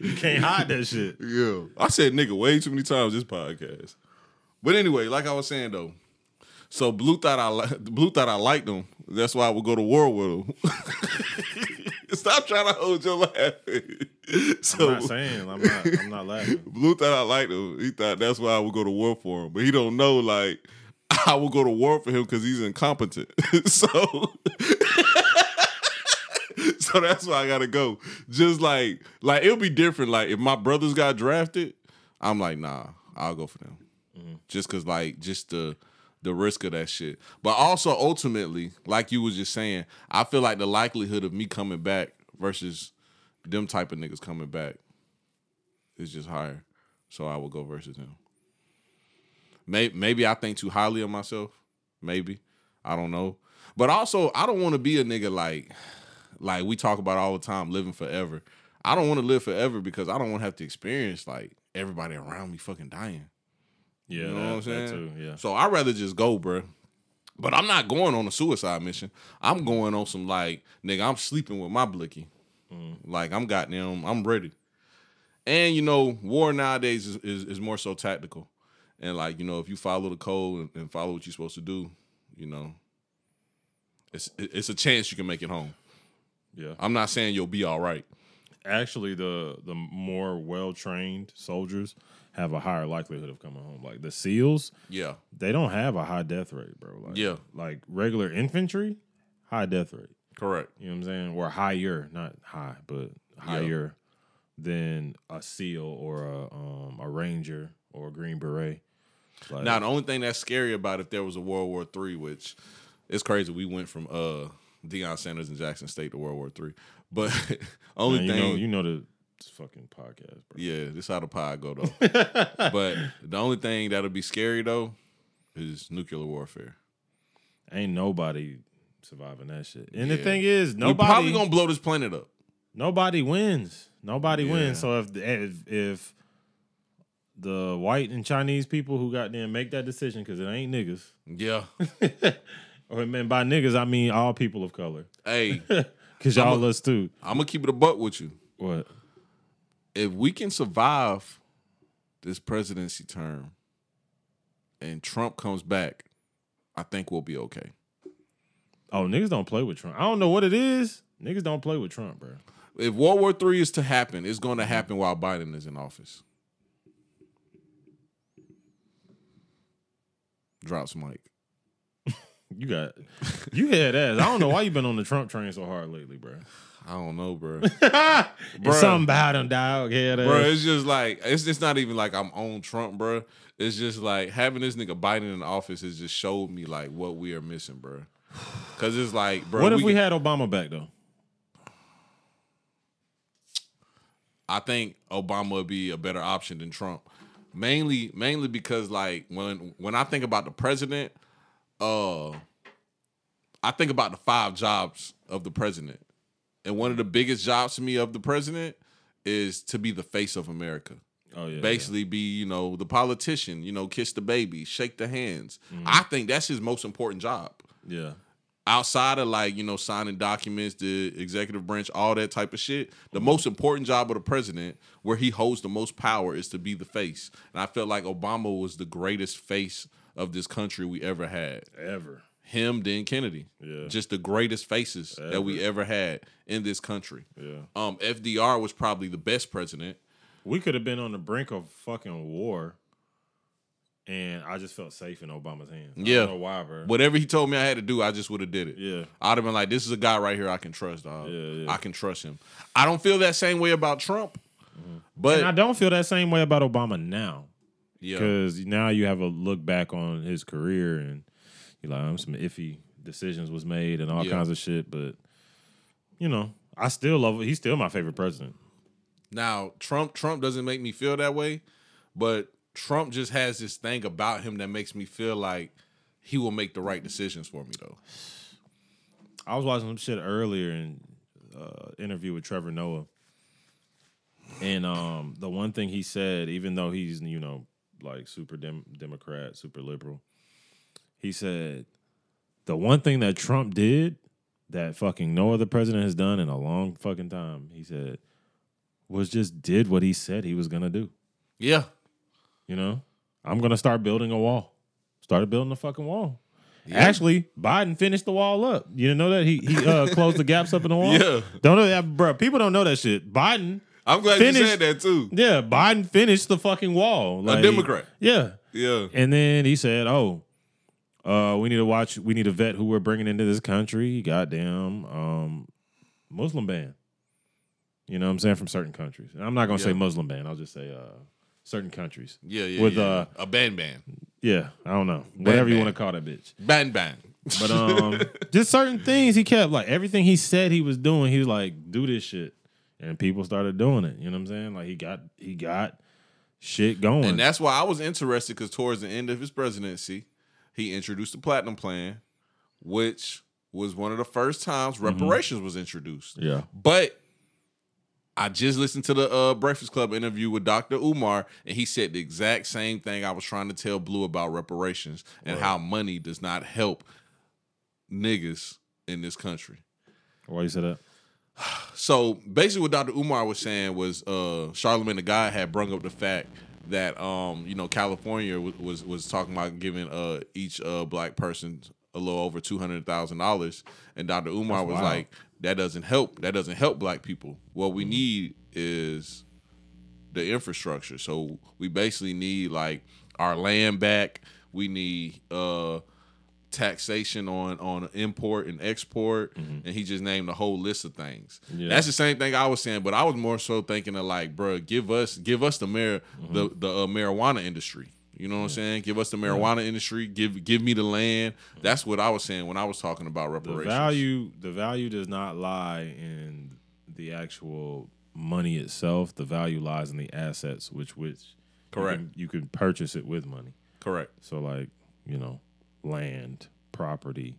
You can't hide that shit. Yeah. I said nigga way too many times this podcast. But anyway, like I was saying though, so Blue thought I li- Blue thought I liked him. That's why I would go to war with him. Stop trying to hold your laughing. So I'm not saying I'm not. I'm not laughing. Blue thought I liked him. He thought that's why I would go to war for him. But he don't know like I would go to war for him because he's incompetent. so So that's why I gotta go. Just like like it'll be different. Like if my brothers got drafted, I'm like, nah, I'll go for them. Mm-hmm. Just cause like just the the risk of that shit. But also ultimately, like you was just saying, I feel like the likelihood of me coming back versus them type of niggas coming back is just higher. So I will go versus them. Maybe, maybe I think too highly of myself. Maybe. I don't know. But also, I don't want to be a nigga like like we talk about all the time, living forever. I don't want to live forever because I don't want to have to experience like everybody around me fucking dying. Yeah, You know that, what I'm saying? too. Yeah. So I'd rather just go, bro. But I'm not going on a suicide mission. I'm going on some like, nigga, I'm sleeping with my blicky. Mm. Like I'm goddamn, I'm ready. And you know, war nowadays is, is, is more so tactical. And like, you know, if you follow the code and, and follow what you're supposed to do, you know, it's it's a chance you can make it home. Yeah. I'm not saying you'll be all right. Actually, the the more well trained soldiers have a higher likelihood of coming home. Like the SEALs, Yeah. they don't have a high death rate, bro. Like, Yeah. Like regular infantry, high death rate. Correct. You know what I'm saying? Or higher, not high, but higher than a SEAL or a um a Ranger or a Green Beret. Like, Now the only thing that's scary about if there was a World War Three, which it's crazy, we went from uh Deion Sanders and Jackson State to World War Three. But only you thing, know, you know the fucking podcast, bro. yeah, this how the pod go though. but the only thing that'll be scary though is nuclear warfare. Ain't nobody surviving that shit. And the thing is, we nobody probably gonna blow this planet up. nobody wins. Nobody Yeah. wins. So if, if if the white and Chinese people who got them make that decision because it ain't niggas, Yeah. or man by niggas I mean all people of color, hey, because y'all us too. I'm gonna keep it a butt with you. What? If we can survive this presidency term and Trump comes back, I think we'll be okay. Oh, niggas don't play with Trump. I don't know what it is. Niggas don't play with Trump, bro. if World War Three is to happen, it's going to happen while Biden is in office. Drops mic. You got you had ass. I don't know why you've been on the Trump train so hard lately, bro. I don't know, bro. It's something about him, dog. Head bro, it's just like it's just not even like I'm on Trump, bro. It's just like having this nigga Biden in the office has just showed me like what we are missing, bro. Cause it's like, bro. What if we get- had Obama back though? I think Obama would be a better option than Trump. Mainly, mainly because like when when I think about the president, uh, I think about the five jobs of the president, and one of the biggest jobs to me of the president is to be the face of America. Oh yeah. Basically, be you know the politician, you know, kiss the baby, shake the hands. Mm-hmm. I think that's his most important job Yeah. outside of like you know signing documents the executive branch all that type of shit the most important job of the president where he holds the most power is to be the face and i felt like obama was the greatest face of this country we ever had Ever. Him then kennedy Yeah. just the greatest faces that we ever had in this country Yeah. um fdr was probably the best president We could have been on the brink of fucking war. And I just felt safe in Obama's hands. I Yeah. don't know why, bro. whatever he told me i had to do i just would have did it Yeah. I'd have been like, this is a guy right here I can trust, dog. Yeah, yeah. I can trust him. I don't feel that same way about Trump, but And I don't feel that same way about Obama now. yeah, Because now you have a look back on his career and you're like, um, some iffy decisions was made and all Yeah. kinds of shit. But you know, I still love He's still my favorite president. now Trump Trump doesn't make me feel that way, but Trump just has this thing about him that makes me feel like he will make the right decisions for me though. I was watching some shit earlier in uh, interview with Trevor Noah, and um, the one thing he said, even though he's you know like super dem- Democrat, super liberal, he said the one thing that Trump did that fucking no other president has done in a long fucking time. He said was just did what he said he was gonna do. Yeah. You know, I'm gonna start building a wall. Started building a fucking wall. Actually, Biden finished the wall up. You didn't know that he he uh, closed the gaps up in the wall. Yeah. don't know that, bro. People don't know that shit. Biden, I'm glad you said that too. yeah, Biden finished the fucking wall. Like, a Democrat. Yeah, Yeah. and then he said, "Oh, uh, we need to watch. We need to vet who we're bringing into this country. Goddamn, um, Muslim ban. You know what I'm saying from certain countries. And I'm not gonna say Muslim ban. I'll just say uh, certain countries. Yeah, yeah. With, yeah. uh, a ban ban. Yeah, I don't know. Whatever you want to call that bitch. Ban ban. But um, just certain things he kept like everything he said he was doing. He was like, do this shit, and people started doing it. You know what I'm saying? Like he got he got shit going. And that's why I was interested because towards the end of his presidency, he introduced the platinum plan, which was one of the first times reparations was introduced. yeah, But I just listened to the uh, Breakfast Club interview with Dr. Umar, and he said the exact same thing I was trying to tell Blue about reparations and how money does not help niggas in this country. why you said that? So basically, what Dr. Umar was saying was uh, Charlemagne the God had brung up the fact that um, you know California was was, was talking about giving uh, each uh, black person a little over two hundred thousand dollars, and Dr. Umar That's was wild. like, "That doesn't help. That doesn't help black people. What Mm-hmm. we need is the infrastructure. So we basically need like our land back. We need uh taxation on on import and export mm-hmm. and he just named a whole list of things. Yeah. that's the same thing i was saying but i was more so thinking of like bruh, give us give us the mar- the mm-hmm. the uh, marijuana industry. You know what i'm saying? Give us the marijuana industry. Give give me the land. Mm-hmm. That's what i was saying when i was talking about reparations. The value the value does not lie in the actual money itself. The value lies in the assets, which which you Correct. can- you can purchase it with money. correct. So like, you know, land, property,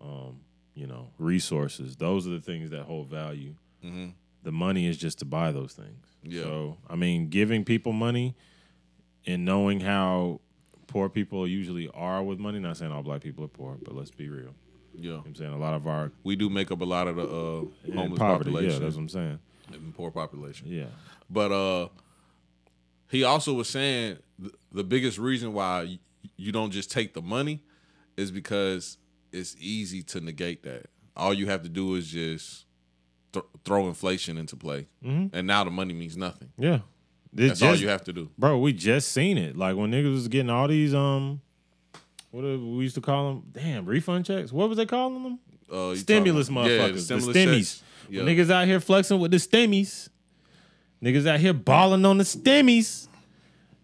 um, you know, resources. Those are the things that hold value. The money is just to buy those things. Yeah. So I mean, giving people money and knowing how poor people usually are with money. Not saying all black people are poor, but let's be real. yeah I'm saying a lot of our we do make up a lot of the uh homeless poverty. population Yeah, that's what I'm saying. and poor population Yeah. But uh he also was saying th- the biggest reason why y- you don't just take the money is because it's easy to negate that. All you have to do is just th- throw inflation into play, and now the money means nothing. Yeah. This That's all you have to do. Bro, we just seen it. Like when niggas was getting all these um what we used to call them? Damn, refund checks. What was they calling them? Uh, Stimulus talking- yeah, motherfuckers. the stimulus stimmies. Yeah. Niggas out here flexing with the stimmies. Niggas out here balling on the stimmies.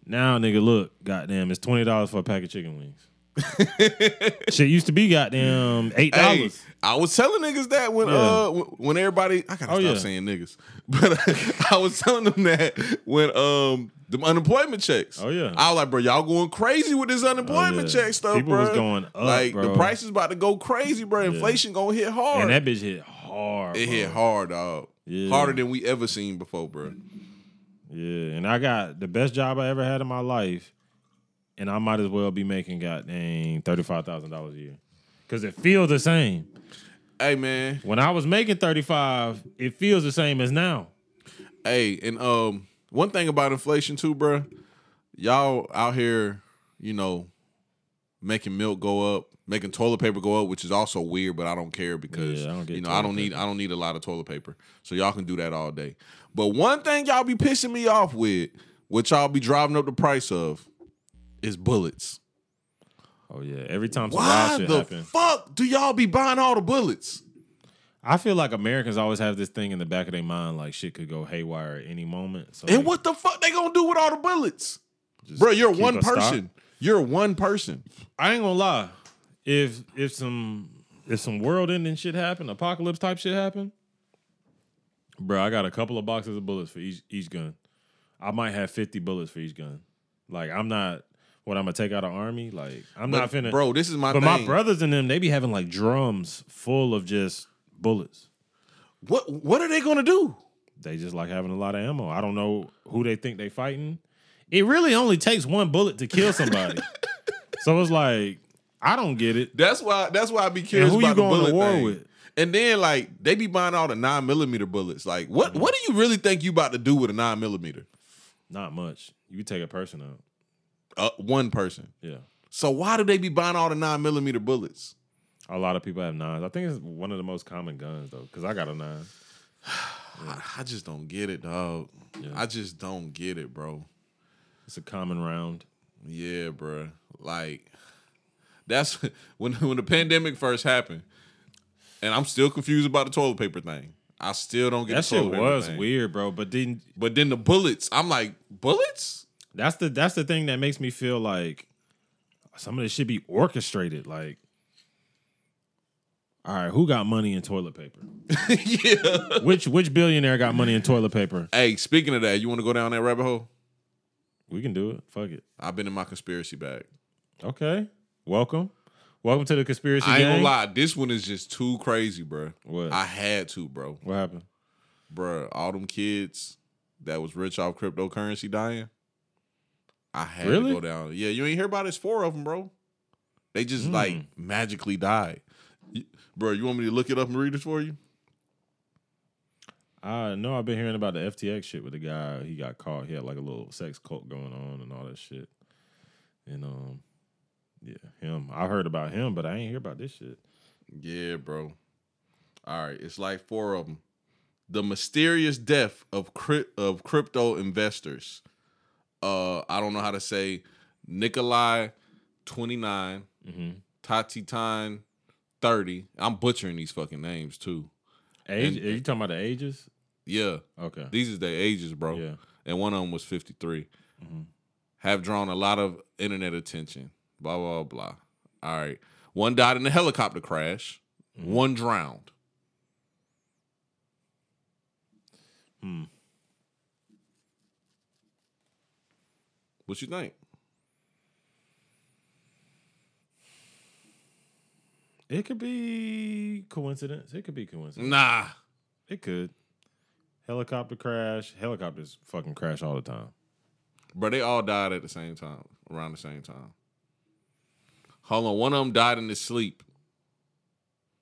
Now, nigga, look, goddamn, it's twenty dollars for a pack of chicken wings. Shit used to be goddamn eight Hey, dollars. I was telling niggas that when Yeah. uh when everybody I gotta Oh, stop yeah. saying niggas, but I was telling them that when um the unemployment checks. Oh, yeah. I was like, bro, y'all going crazy with this unemployment yeah. check stuff, People bro. was going up, like the price is about to go crazy, bro. Inflation gonna hit hard. And that bitch hit hard. it bro. hit hard, dog. Yeah. Harder than we ever seen before, bro. Yeah, and I got the best job I ever had in my life, and I might as well be making goddamn thirty five thousand dollars a year, because it feels the same. Hey man, When I was making thirty five, it feels the same as now. Hey, and um, one thing about inflation too, bro. Y'all out here, you know, making milk go up, making toilet paper go up, which is also weird, but I don't care because Yeah, don't you know I don't need paper. I don't need a lot of toilet paper, so y'all can do that all day. But one thing y'all be pissing me off with, which y'all be driving up the price of, is bullets. Oh yeah, every time some Why wild shit the happen, fuck do y'all be buying all the bullets? I feel like Americans always have this thing in the back of their mind, like shit could go haywire at any moment. So And like, what the fuck they gonna do with all the bullets? Bro, you're one a stock. person. You're one person. I ain't gonna lie. If if some if some world ending shit happen, apocalypse type shit happen, bro, I got a couple of boxes of bullets for each each gun. I might have fifty bullets for each gun. Like I'm not What I'm gonna take out an army? Like I'm But, not finna, bro. This is my But thing. my brothers and them, they be having like drums full of just bullets. What what are they gonna do? They just like having a lot of ammo. I don't know who they think they fighting. It really only takes one bullet to kill somebody. so it's like I don't get it. That's why. That's why I be curious who you going to war thing. with? And then like they be buying all the nine millimeter bullets. Like what? Mm-hmm. What do you really think you about to do with a nine millimeter? Not much. You take a person out. Uh, one person. Yeah. So why do they be buying all the nine millimeter bullets? A lot of people have nines. I think it's one of the most common guns though, because I got a nine. I, I just don't get it, dog. Yeah. I just don't get it, bro. It's a common round. Yeah, bro. Like that's when when the pandemic first happened, and I'm still confused about the toilet paper thing. I still don't get That the shit paper was thing. weird, bro. But then But then the bullets, I'm like, bullets? That's the that's the thing that makes me feel like some of this should be orchestrated. Like, all right, who got money in toilet paper? yeah. which which billionaire got money in toilet paper? Hey, speaking of that, you want to go down that rabbit hole? We can do it. Fuck it. I've been in my conspiracy bag. Okay. Welcome. Welcome to the conspiracy I ain't gang. gonna lie, this one is just too crazy, bro. What? I had to, bro. What happened? Bro, all them kids that was rich off cryptocurrency dying. I had Really? to go down. Yeah, you ain't hear about it? It's four of them, bro. They just Hmm. like magically died. Bro, you want me to look it up and read it for you? I know I've been hearing about the FTX shit with the guy. He got caught. He had like a little sex cult going on and all that shit. And um, yeah, him. I heard about him, but I ain't hear about this shit. Yeah, bro. All right, it's like four of them. The mysterious death of cryp- of crypto investors. Uh, I don't know how to say Nikolai, twenty nine, Mm-hmm. Tatitan, thirty. I'm butchering these fucking names too. Age? And- are you talking about the ages? Yeah, Okay. these is their ages, bro. Yeah. And one of them was fifty Mhm. Have drawn a lot of internet attention. Blah blah blah. All right. One died in a helicopter crash. Mm-hmm. One drowned. Hmm. What you think? It could be coincidence. It could be coincidence. Nah. It could. Helicopter crash. Helicopters fucking crash all the time. But they all died at the same time, around the same time. Hold on, one of them died in his sleep.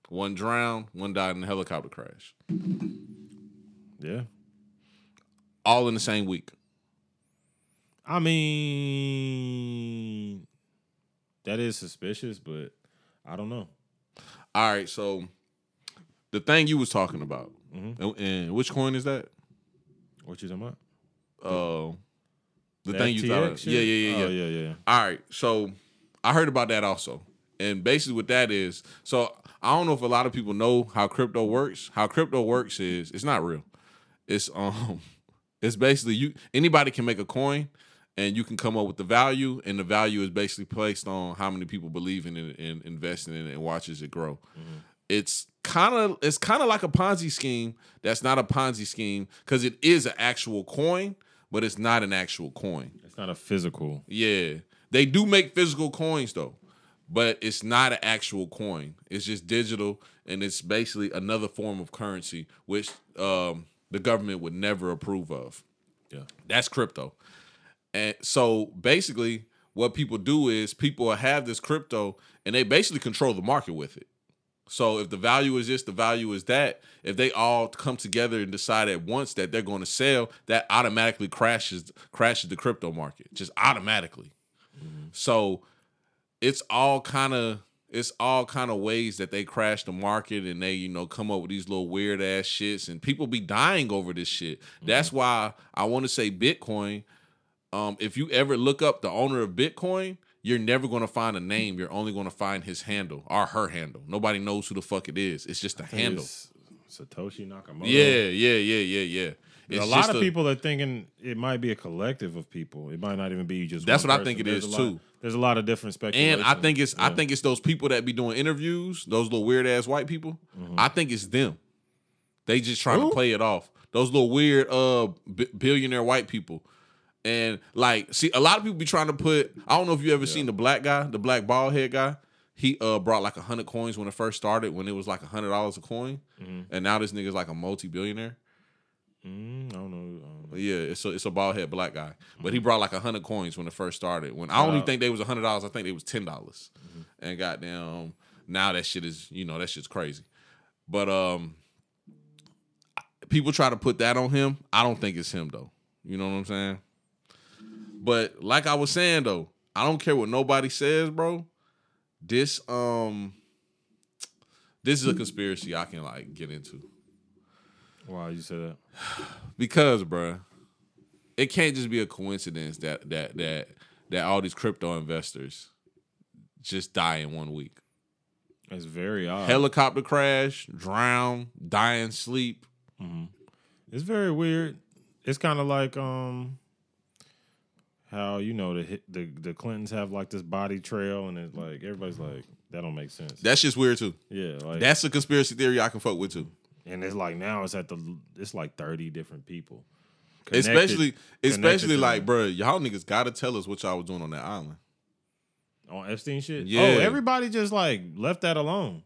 One drowned, one died in a helicopter crash. Yeah. All in the same week. I mean, that is suspicious, but I don't know. All right, so the thing you was talking about, Mhm. and, and which coin is that? What you talking about? Uh, the, The thing you thought, shit? yeah, yeah, yeah, yeah. Oh, yeah, yeah. All right, so I heard about that also. And basically what that is, so I don't know if a lot of people know how crypto works. How crypto works is it's not real. It's um it's basically you anybody can make a coin and you can come up with the value and the value is basically placed on how many people believe in it and investing in it and watches it grow. It's kind of it's kind of like a Ponzi scheme that's not a Ponzi scheme cuz it is an actual coin, but it's not an actual coin. It's not a physical. Yeah. They do make physical coins though, but it's not an actual coin. It's just digital and it's basically another form of currency which um, the government would never approve of. Yeah. That's crypto. And so basically what people do is people have this crypto and they basically control the market with it. So if the value is this, the value is that. If they all come together and decide at once that they're going to sell, that automatically crashes crashes the crypto market, just automatically. Mm-hmm. So it's all kind of it's all kind of ways that they crash the market and they you know come up with these little weird ass shits and people be dying over this shit. That's mm-hmm. why I want to say Bitcoin. Um, if you ever look up the owner of Bitcoin, you're never going to find a name. You're only going to find his handle or her handle. Nobody knows who the fuck it is. It's just a handle. Satoshi Nakamoto. Yeah, yeah, yeah, yeah, yeah. It's a lot of people are thinking it might be a collective of people. It might not even be just. That's what I think it There's is, a lot- too. There's a lot of different speculation. And I think it's I think it's those people that be doing interviews, those little weird ass white people. I think it's them. They just trying to play it off. Those little weird uh b- billionaire white people. And like, see, a lot of people be trying to put. I don't know if you ever seen the black guy, the black bald head guy. He uh brought like a hundred coins when it first started, when it was like a hundred dollars a coin, and now this nigga's like a multi billionaire. Mm, I don't know. I don't know. Yeah, it's a it's a bald head black guy, but he brought like a hundred coins when it first started. When I don't even think they was a hundred dollars, I think they was ten dollars. And goddamn, now that shit is you know that shit's crazy. But um, people try to put that on him. I don't think it's him though. You know what I'm saying? But like I was saying though, I don't care what nobody says, bro. This um, this is a conspiracy I can like get into Why you say that? because, bruh, it can't just be a coincidence that that that that all these crypto investors just die in one week. It's very odd. Helicopter crash, drown, die in sleep. It's very weird. It's kind of like um how you know the the the Clintons have like this body trail, and it's like everybody's like that don't make sense. That's just weird too. yeah, like That's a conspiracy theory I can fuck with too. and it's like now it's at the it's like thirty different people. connected- especially, especially like, bruh, y'all niggas gotta tell us what y'all was doing on that island. on Epstein shit. Yeah. Oh, everybody just like left that alone.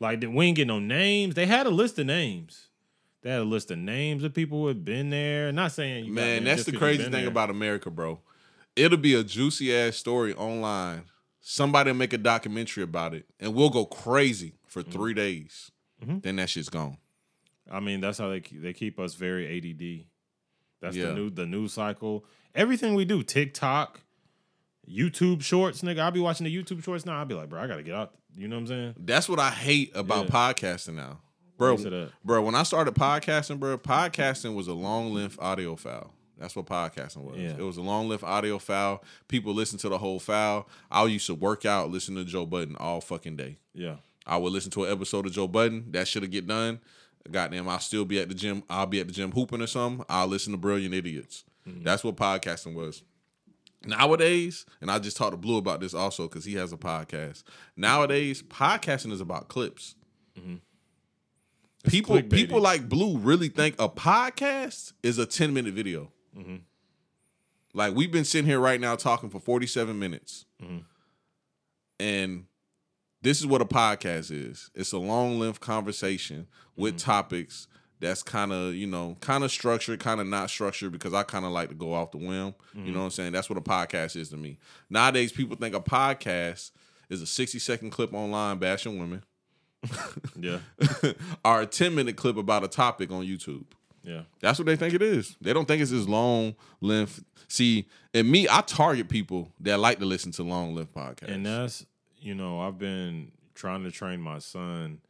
Like we ain't get no names. They had a list of names. They had a list of names of people who had been there. Not saying you Man, that's the crazy thing there. about America, bro. It'll be a juicy ass story online. Somebody make a documentary about it, and we'll go crazy for Mm-hmm. three days. Then that shit's gone. I mean, that's how they they keep us very ADD. That's Yeah. the new the news cycle. Everything we do, TikTok, YouTube Shorts, nigga. I'll be watching the YouTube Shorts now. I'll be like, bro, I gotta get out. You know what I'm saying? That's what I hate about Yeah. podcasting now, bro. Bro, when I started podcasting, bro, podcasting was a long length audio file. That's what podcasting was. Yeah. It was a long length audio file. People listen to the whole file. I used to work out listening to Joe Budden all fucking day. Yeah. I would listen to an episode of Joe Budden. That should have get done. Goddamn, I'll still be at the gym. I'll be at the gym hooping or something. I'll listen to Brilliant Idiots. That's what podcasting was. Nowadays, and I just talked to Blue about this also because he has a podcast. Nowadays, podcasting is about clips. People, clickbaity. people like Blue really think a podcast is a ten minute video. Mm-hmm. Like we've been sitting here right now talking for forty seven minutes, mm-hmm. and this is what a podcast is. It's a long length conversation with mm-hmm. topics that's kind of, you know, kind of structured, kind of not structured because I kind of like to go off the whim. You know what I'm saying? That's what a podcast is to me. Nowadays, people think a podcast is a 60 second clip online bashing women Yeah. or a 10 minute clip about a topic on YouTube. Yeah. That's what they think it is. They don't think it's this long length. See, and me, I target people that like to listen to long length podcasts. And that's you know, I've been trying to train my son.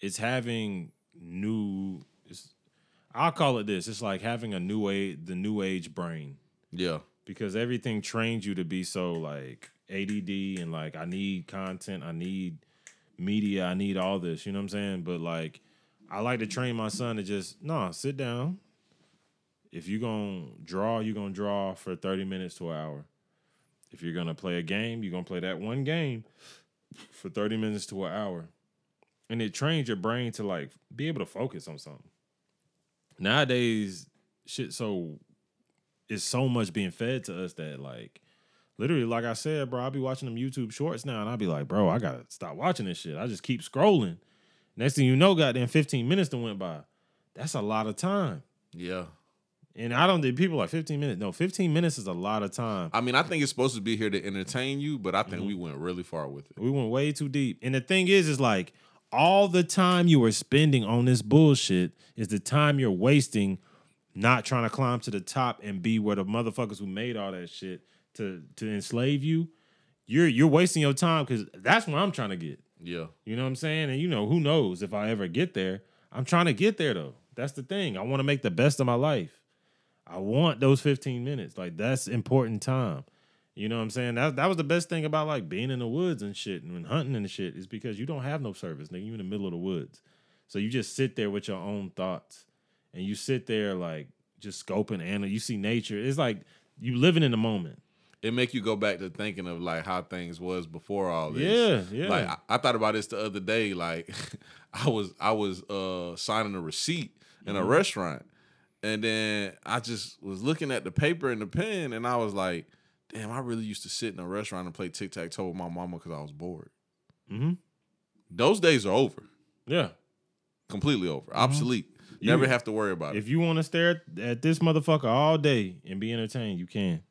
It's having new it's, I'll call it this. It's like having a new age the new age brain. yeah. Because everything trains you to be so like ADD and like I need content, I need media, I need all this, you know what I'm saying? But like I like to train my son to just no, sit down. If you're gonna draw, you're gonna draw for 30 minutes to an hour. If you're gonna play a game, you're gonna play that one game for 30 minutes to an hour. And it trains your brain to like be able to focus on something. Nowadays, shit so it's so much being fed to us that like literally, like I said, bro, I'll be watching them YouTube shorts now and I'll be like, bro, I gotta stop watching this shit. I just keep scrolling. Next thing you know, goddamn 15 minutes that went by. That's a lot of time. Yeah. And I don't think people like 15 minutes. No, 15 minutes is a lot of time. I mean, I think it's supposed to be here to entertain you, but I think Mm-hmm. we went really far with it. We went way too deep. And the thing is, is like all the time you are spending on this bullshit is the time you're wasting not trying to climb to the top and be where the motherfuckers who made all that shit to to enslave you. You're you're wasting your time because that's what I'm trying to get. Yeah. You know what I'm saying? And you know, who knows if I ever get there. I'm trying to get there though. That's the thing. I want to make the best of my life. I want those 15 minutes. Like that's important time. You know what I'm saying? That that was the best thing about like being in the woods and shit and hunting and shit is because you don't have no service, nigga. You in the middle of the woods. So you just sit there with your own thoughts. And you sit there like just scoping and you see nature. It's like you living in the moment. It make you go back to thinking of like how things was before all this. Yeah, yeah. Like I, I thought about this the other day. Like I was I was uh signing a receipt in a Mm-hmm. restaurant, And then I just was looking at the paper and the pen, and I was like, "Damn, I really used to sit in a restaurant and play tic tac toe with my mama because I was bored." Mm-hmm. Those days are over, Yeah. completely over, obsolete. You, Never have to worry about it. If you want to stare at this motherfucker all day and be entertained, you can.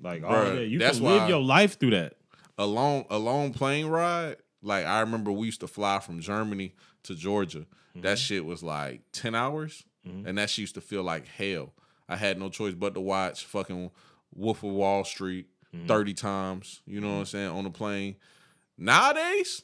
Like all Bruh, day, you that's can live why- your life through that. a long a long plane ride. Like I remember we used to fly from Germany to Georgia. That mm-hmm. shit was like ten hours, mm-hmm. and that shit used to feel like hell. I had no choice but to watch fucking Wolf of Wall Street mm-hmm. thirty times. You know what I'm saying on the plane. Nowadays,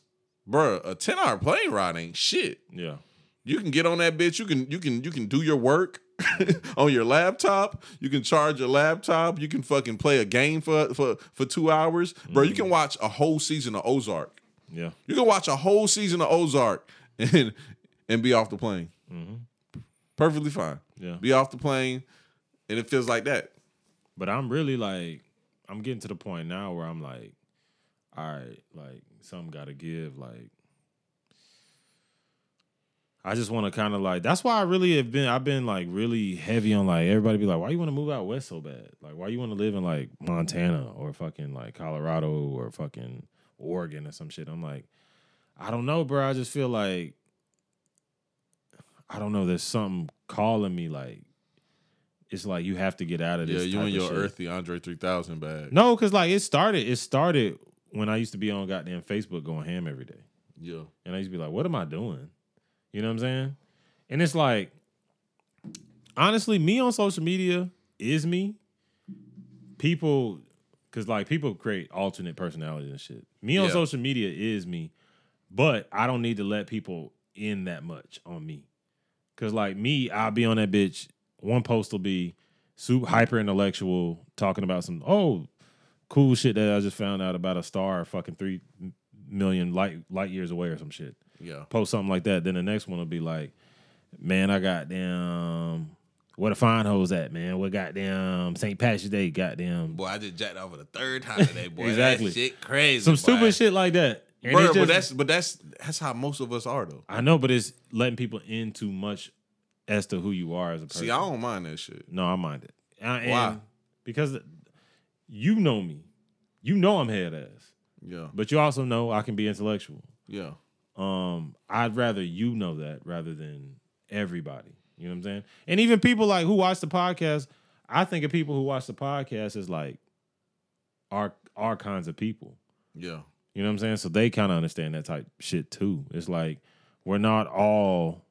bruh, a ten hour plane ride ain't shit. Yeah. You can get on that bitch. You can you can you can do your work on your laptop. You can charge your laptop. You can fucking play a game for for for two hours, bro. You can mm. watch a whole season of Ozark. Yeah. You can watch a whole season of Ozark and and be off the plane. Mm-hmm. Perfectly fine. Yeah. Be off the plane, and it feels like that. But I'm really like, I'm getting to the point now where I'm like, all right, like something got to give. Like, I just want to kind of like. That's why I really have been. I've been like really heavy on like everybody be like, why you want to move out west so bad? Like, why you want to live in like Montana or fucking like Colorado or fucking Oregon or some shit? I'm like, I don't know, bro. I just feel like. I don't know. There's something calling me. Like, it's like you have to get out of this. Yeah, you and your shit. earthy Andre three thousand bag. No, because like it started. It started when I used to be on goddamn Facebook going ham every day, Yeah, and I used to be like, "What am I doing?" You know what I'm saying? And it's like, honestly, me on social media is me. People, because like people create alternate personalities and shit. Me on social media is me, but I don't need to let people in that much on me. Cause like me, I'll be on that bitch. One post will be super hyper intellectual, talking about some oh cool shit that I just found out about a star fucking three million light light years away or some shit. Yeah, Post something like that. Then the next one will be like, man, I got damn where the fine hoes at, man. What goddamn St. Patrick's Day, goddamn boy, I just jacked off for the third time today, boy. Exactly. that shit crazy. some boy. stupid shit like that. And Bro, it's but that's but that's that's how most of us are though. I know, but it's letting people in too much as to who you are as a person. See, I don't mind that shit. No, I mind it. And Why? Because you know me. You know I'm head ass. Yeah, But you also know I can be intellectual. yeah, Um, I'd rather you know that rather than everybody. You know what I'm saying? And even people like who watch the podcast, I think of people who watch the podcast as like our our kinds of people. yeah. You know what I'm saying? So they kind of understand that type shit too. It's like we're not all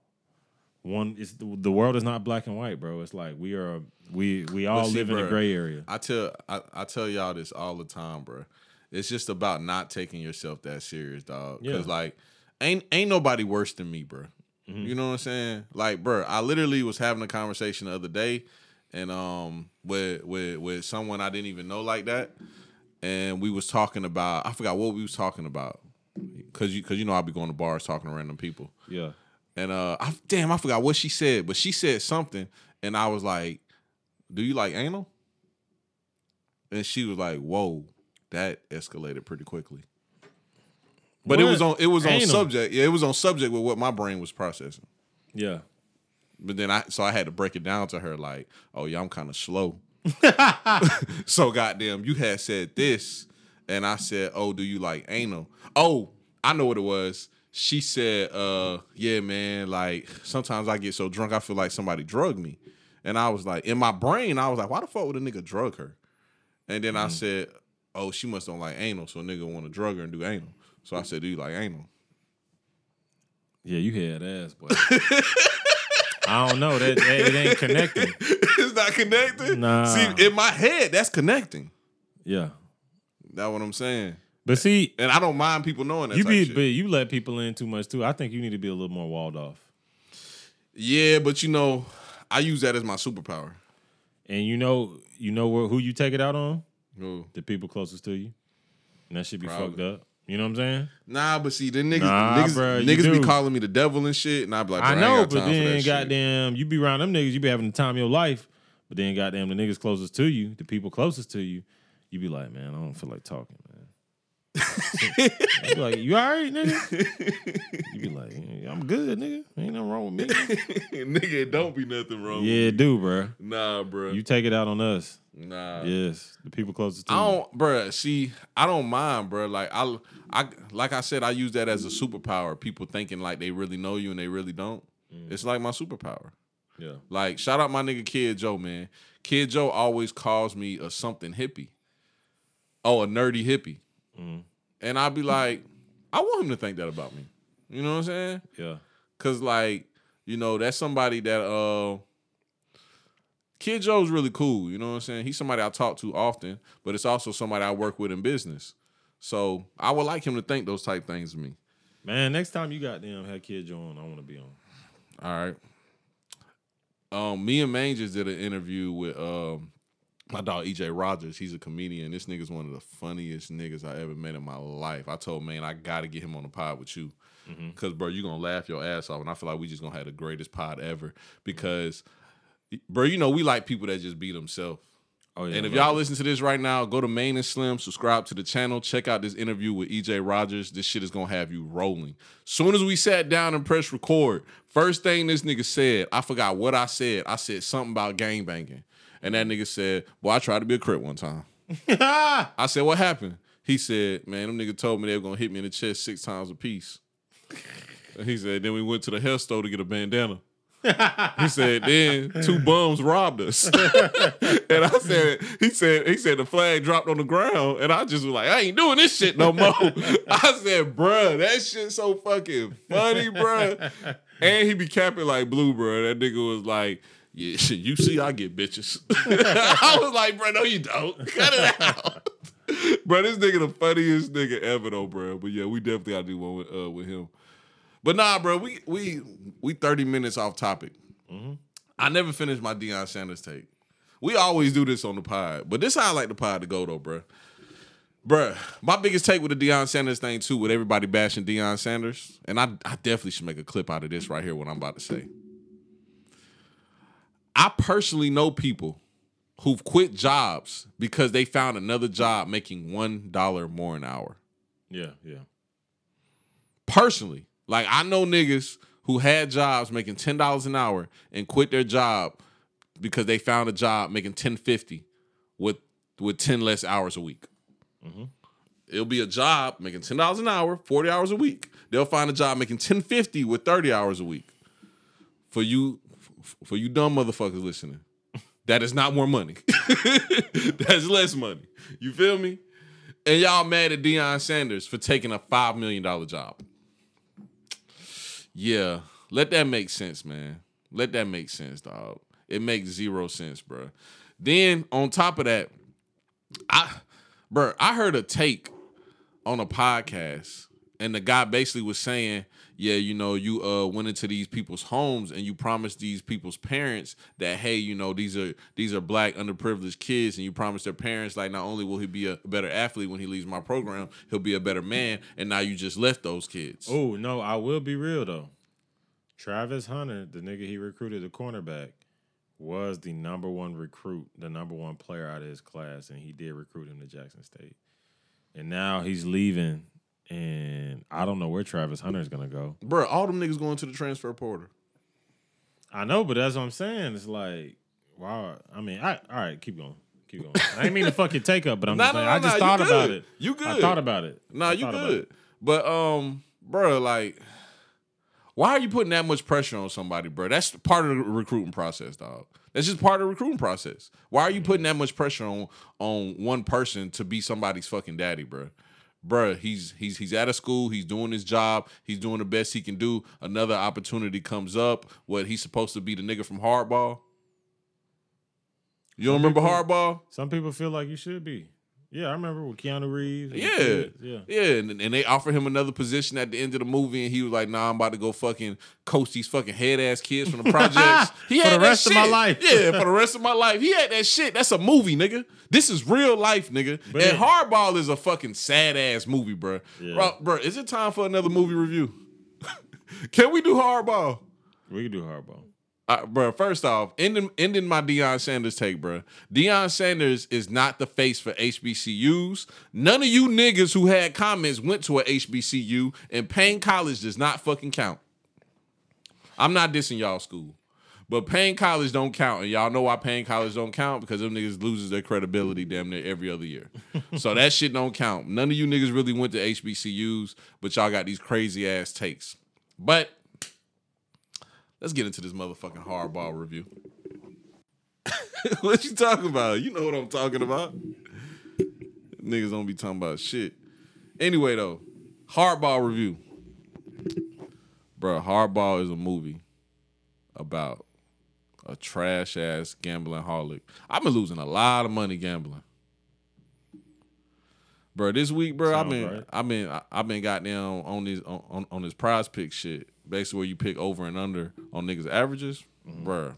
one. It's the, the world is not black and white, bro. It's like we are we we all see, live in a gray area. I tell I, I tell y'all this all the time, bro. It's just about not taking yourself that serious, dog. Yeah. Cause like ain't ain't nobody worse than me, bro. Mm-hmm. You know what I'm saying? Like, bro, I literally was having a conversation the other day, and um, with with with someone I didn't even know like that, and we was talking about I forgot what we was talking about, cause you cause you know I'll be going to bars talking to random people. Yeah. And uh, I, damn, I forgot what she said, but she said something, and I was like, "Do you like anal?" And she was like, "Whoa, that escalated pretty quickly." But it was on it was on subject. Yeah, it was on subject with what my brain was processing. Yeah. But then I so I had to break it down to her like, "Oh yeah, I'm kind of slow." so goddamn, you had said this, and I said, "Oh, do you like anal?" Oh, I know what it was. She said, "Uh, yeah, man. Like sometimes I get so drunk, I feel like somebody drugged me." And I was like, in my brain, I was like, "Why the fuck would a nigga drug her?" And then I said, "Oh, she must don't like anal, so a nigga want to drug her and do anal." So I said, "Do you like anal?" Yeah, you had ass, but I don't know. That, that it ain't connecting. it's not connecting. Nah. See, in my head, that's connecting. Yeah. That's what I'm saying. But see, And I don't mind people knowing that. you type be shit. but you let people in too much too. I think you need to be a little more walled off. Yeah, but you know, I use that as my superpower. And you know, you know where, who you take it out on? The people closest to you. And that should be Probably. fucked up. You know what I'm saying? Nah, but see, the niggas, Nah, niggas, you niggas be calling me the devil and shit, and I be like, I "Bro, know, got but then that shit." goddamn, you be around them niggas, you be having the time of your life. But then goddamn, the niggas closest to you, the people closest to you, you be like, man, I don't feel like talking, man. you be like, you all right, nigga? You be like, I'm good, nigga. Ain't nothing wrong with me. nigga, it don't be nothing wrong. yeah, it do, bro. Nah, bro. You take it out on us. Nah. Yes, the people closest to I you. don't, bruh. See, I don't mind, bruh. Like I, I, like I said, I use that as a superpower. People thinking like they really know you and they really don't. It's like my superpower. Yeah. Like shout out my nigga Kid Joe, man. Kid Joe always calls me a something hippie. Oh, a nerdy hippie. And I'd be like, I want him to think that about me. You know what I'm saying? Yeah. Cause like, you know, that's somebody that uh Kid Joe's really cool, you know what I'm saying? He's somebody I talk to often, but it's also somebody I work with in business. So I would like him to think those type things of me. Man, next time you got them had Joe on, I want to be on. All right. Um, me and Mange just did an interview with um my dog EJ Rogers. He's a comedian. This nigga's one of the funniest niggas I ever met in my life. I told man I gotta get him on the pod with you. Cause bro, you gonna laugh your ass off. And I feel like we just gonna have the greatest pod ever. Because bro, you know, we like people that just be themselves. Oh yeah. And if y'all listen to this right now, go to Main and Slim, subscribe to the channel, check out this interview with EJ Rogers. This shit is gonna have you rolling. Soon as we sat down and pressed record, first thing this nigga said, I forgot what I said. I said something about gang banging. And that nigga said, Well, I tried to be a crip one time. I said, What happened? He said, Man, them nigga told me they were gonna hit me in the chest six times a piece. He said, Then we went to the hair store to get a bandana. He said, then two bums robbed us. and I said, he said, he said the flag dropped on the ground. And I just was like, I ain't doing this shit no more. I said, bruh, that shit so fucking funny, bruh. And he be capping like blue, bruh. That nigga was like, yeah, you see, I get bitches. I was like, bruh, no, you don't. Cut it out. bro, this nigga the funniest nigga ever though, bro. But yeah, we definitely gotta do one with, uh, with him. But nah, bro, we we we 30 minutes off topic. Mm-hmm. I never finished my Deion Sanders take. We always do this on the pod, but this how I like the pod to go though, bro. Bruh, my biggest take with the Deion Sanders thing too, with everybody bashing Deion Sanders, and I, I definitely should make a clip out of this right here, what I'm about to say. I personally know people who've quit jobs because they found another job making one dollar more an hour. Yeah, yeah. Personally, like I know niggas who had jobs making ten dollars an hour and quit their job because they found a job making ten fifty with with ten less hours a week. Mm-hmm. It'll be a job making ten dollars an hour, forty hours a week. They'll find a job making ten fifty with thirty hours a week. For you, for you dumb motherfuckers listening, that is not more money. That's less money. You feel me? And y'all mad at Deion Sanders for taking a five million dollar job. Yeah, let that make sense, man. Let that make sense, dog. It makes zero sense, bro. Then on top of that, I, bro, I heard a take on a podcast, and the guy basically was saying, "Yeah, you know, you uh went into these people's homes and you promised these people's parents that, hey, you know, these are these are black underprivileged kids, and you promised their parents like not only will he be a better athlete when he leaves my program, he'll be a better man, and now you just left those kids." Oh no, I will be real though. Travis Hunter, the nigga he recruited, the cornerback, was the number one recruit, the number one player out of his class, and he did recruit him to Jackson State. And now he's leaving, and I don't know where Travis Hunter is gonna go. Bro, all them niggas going to the transfer portal. I know, but that's what I'm saying. It's like, wow. I mean, I all right, keep going. Keep going. I ain't mean to fucking take up, but I'm Nah, just nah, saying, nah, I just thought about it. You good. I thought about it. Nah, I you good. But um, bro, like, why are you putting that much pressure on somebody, bro? That's part of the recruiting process, dog. That's just part of the recruiting process. Why are you putting that much pressure on on one person to be somebody's fucking daddy, bro? Bruh, he's he's he's out of school. He's doing his job. He's doing the best he can do. Another opportunity comes up. What he's supposed to be the nigga from Hardball. You don't remember Hardball? Some people feel like you should be. Yeah, I remember with Keanu Reeves. Yeah. kids, yeah. Yeah, and, and they offered him another position at the end of the movie, and he was like, "Nah, I'm about to go fucking coach these fucking head ass kids from the projects." He For had the rest of my life. yeah, for the rest of my life. He had that shit. That's a movie, nigga. This is real life, nigga. But and Hardball is a fucking sad ass movie, bro. Yeah. Bro, bro, is it time for another movie review? Can we do Hardball? We can do hardball. Uh, bro, first off, ending ending my Deion Sanders take, bro. Deion Sanders is not the face for HBCUs. None of you niggas who had comments went to a HBCU, and Paine College does not fucking count. I'm not dissing y'all school. But Paine College don't count, and y'all know why Paine College don't count because them niggas loses their credibility damn near every other year. so that shit don't count. None of you niggas really went to HBCUs, but y'all got these crazy ass takes. But let's get into this motherfucking hardball review. what you talking about? You know what I'm talking about. Niggas don't be talking about shit. Anyway, though, hardball review. Bro, hardball is a movie about a trash ass gambling holic. I've been losing a lot of money gambling. Bro, this week, bro, I've been right. I've been I've been goddamn on this on, on, on this prize pick shit. Basically where you pick over and under on niggas averages. Bro,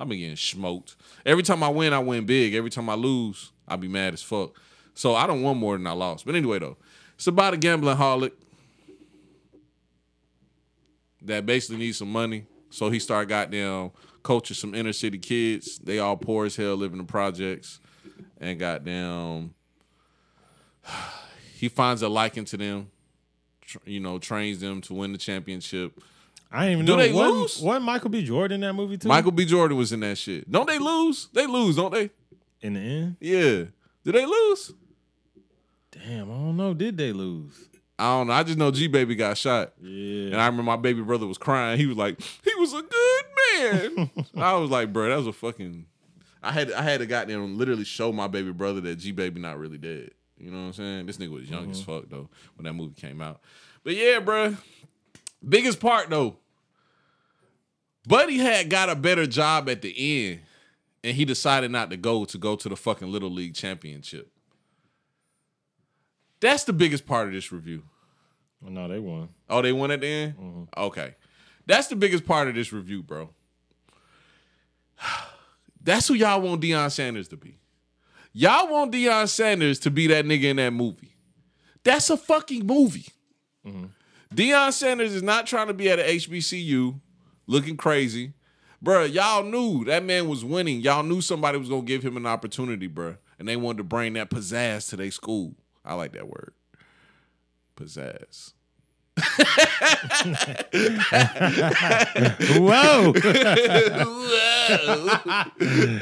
I've been getting smoked. Every time I win, I win big. Every time I lose, I be mad as fuck. So I don't want more than I lost. But anyway though, it's about a gambling holic that basically needs some money. So he started goddamn coaching some inner city kids. They all poor as hell, living in projects, and goddamn, he finds a liking to them. You know, trains them to win the championship. I didn't even Do know. they wasn't- lose? Wasn't Michael B. Jordan in that movie too? Michael B. Jordan was in that shit. Don't they lose? They lose, don't they? in the end. Yeah. Did they lose? Damn, I don't know. Did they lose? I don't know. I just know G Baby got shot. Yeah. And I remember my baby brother was crying. He was like, "He was a good man." I was like, "Bro, that was a fucking." I had I had to goddamn literally show my baby brother that G Baby not really dead. You know what I'm saying? This nigga was young as uh-huh. fuck though when that movie came out. But yeah, bro. Biggest part though. Buddy had got a better job at the end, and he decided not to go to go to the fucking little league championship. That's the biggest part of this review. Well, no, they won. Oh, they won at the end? Mm-hmm. Okay. That's the biggest part of this review, bro. That's who y'all want Deion Sanders to be. Y'all want Deion Sanders to be that nigga in that movie. That's a fucking movie. Mm-hmm. Deion Sanders is not trying to be at a HBCU looking crazy. Bruh, y'all knew that man was winning. Y'all knew somebody was gonna give him an opportunity, bruh. And they wanted to bring that pizzazz to their school. I like that word. Pizzazz. Whoa! they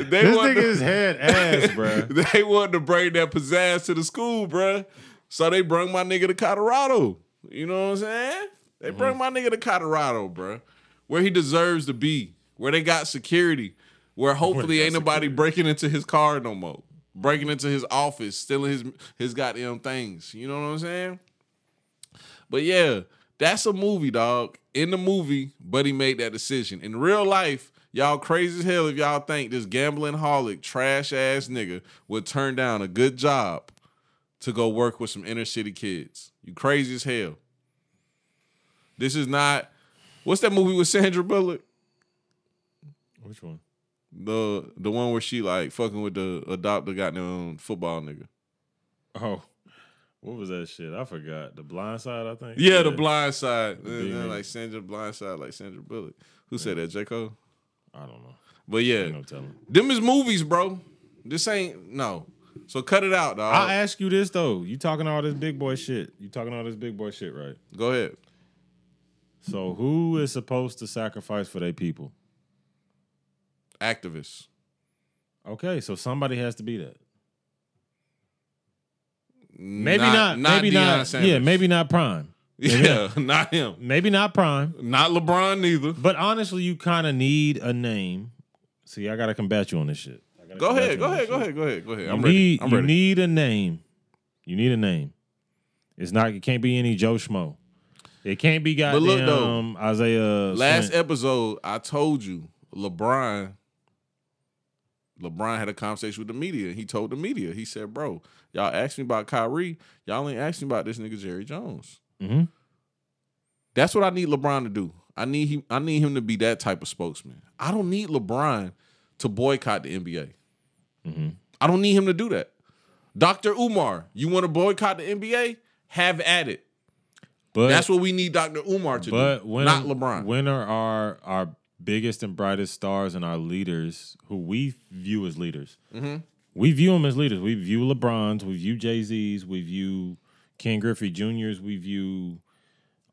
this to- nigga's head ass, bro. they wanted to bring that pizzazz to the school, bruh. So they brung my nigga to Colorado. You know what I'm saying? They brung my nigga to Colorado, bruh. Where he deserves to be. Where they got security. Where hopefully ain't nobody breaking into his car no more. Breaking into his office, stealing his his goddamn things. You know what I'm saying? But yeah, that's a movie, dog. In the movie, Buddy made that decision. In real life, y'all crazy as hell if y'all think this gambling holic, trash ass nigga would turn down a good job to go work with some inner city kids. You crazy as hell. This is not. What's that movie with Sandra Bullock? Which one? The the one where she like fucking with the adopted goddamn football nigga. Oh, what was that shit? I forgot. The Blind Side, I think. Yeah, the blind side. nigga. like Sandra blind side, like Sandra Bullock. Who said that? J. Cole? I don't know. But yeah, no telling. them is movies, bro. This ain't no. So cut it out, dog. I'll ask you this though. You talking all this big boy shit. You talking all this big boy shit, right? Go ahead. So who is supposed to sacrifice for their people? Activists. Okay, so somebody has to be that. Maybe Not- not. not maybe Deion not. Sanders. Yeah, maybe not Prime. Yeah, not him. Maybe not Prime. Not LeBron neither. But honestly, you kind of need a name. See, I gotta combat you on this shit. I gotta Go ahead. Go ahead. Go ahead. Go ahead. Go ahead. I'm need, ready. I'm you ready. need a name. You need a name. It's not. It can't be any Joe Schmo. It can't be But look, goddamn though, Isaiah. Last Swin- episode, I told you LeBron. LeBron had a conversation with the media. He told the media, he said, "Bro, y'all asked me about Kyrie. Y'all ain't asked me about this nigga Jerry Jones." Mhm. That's what I need LeBron to do. I need him. I need him to be that type of spokesman. I don't need LeBron to boycott the NBA. Mm-hmm. I don't need him to do that. Dr. Umar, you want to boycott the NBA? Have at it. but That's what we need Dr. Umar to but do, when not LeBron. When are our our biggest and brightest stars and our leaders, who we view as leaders. Mm-hmm. We view them as leaders. We view LeBrons, we view Jay Z's, we view Ken Griffey Juniors, we view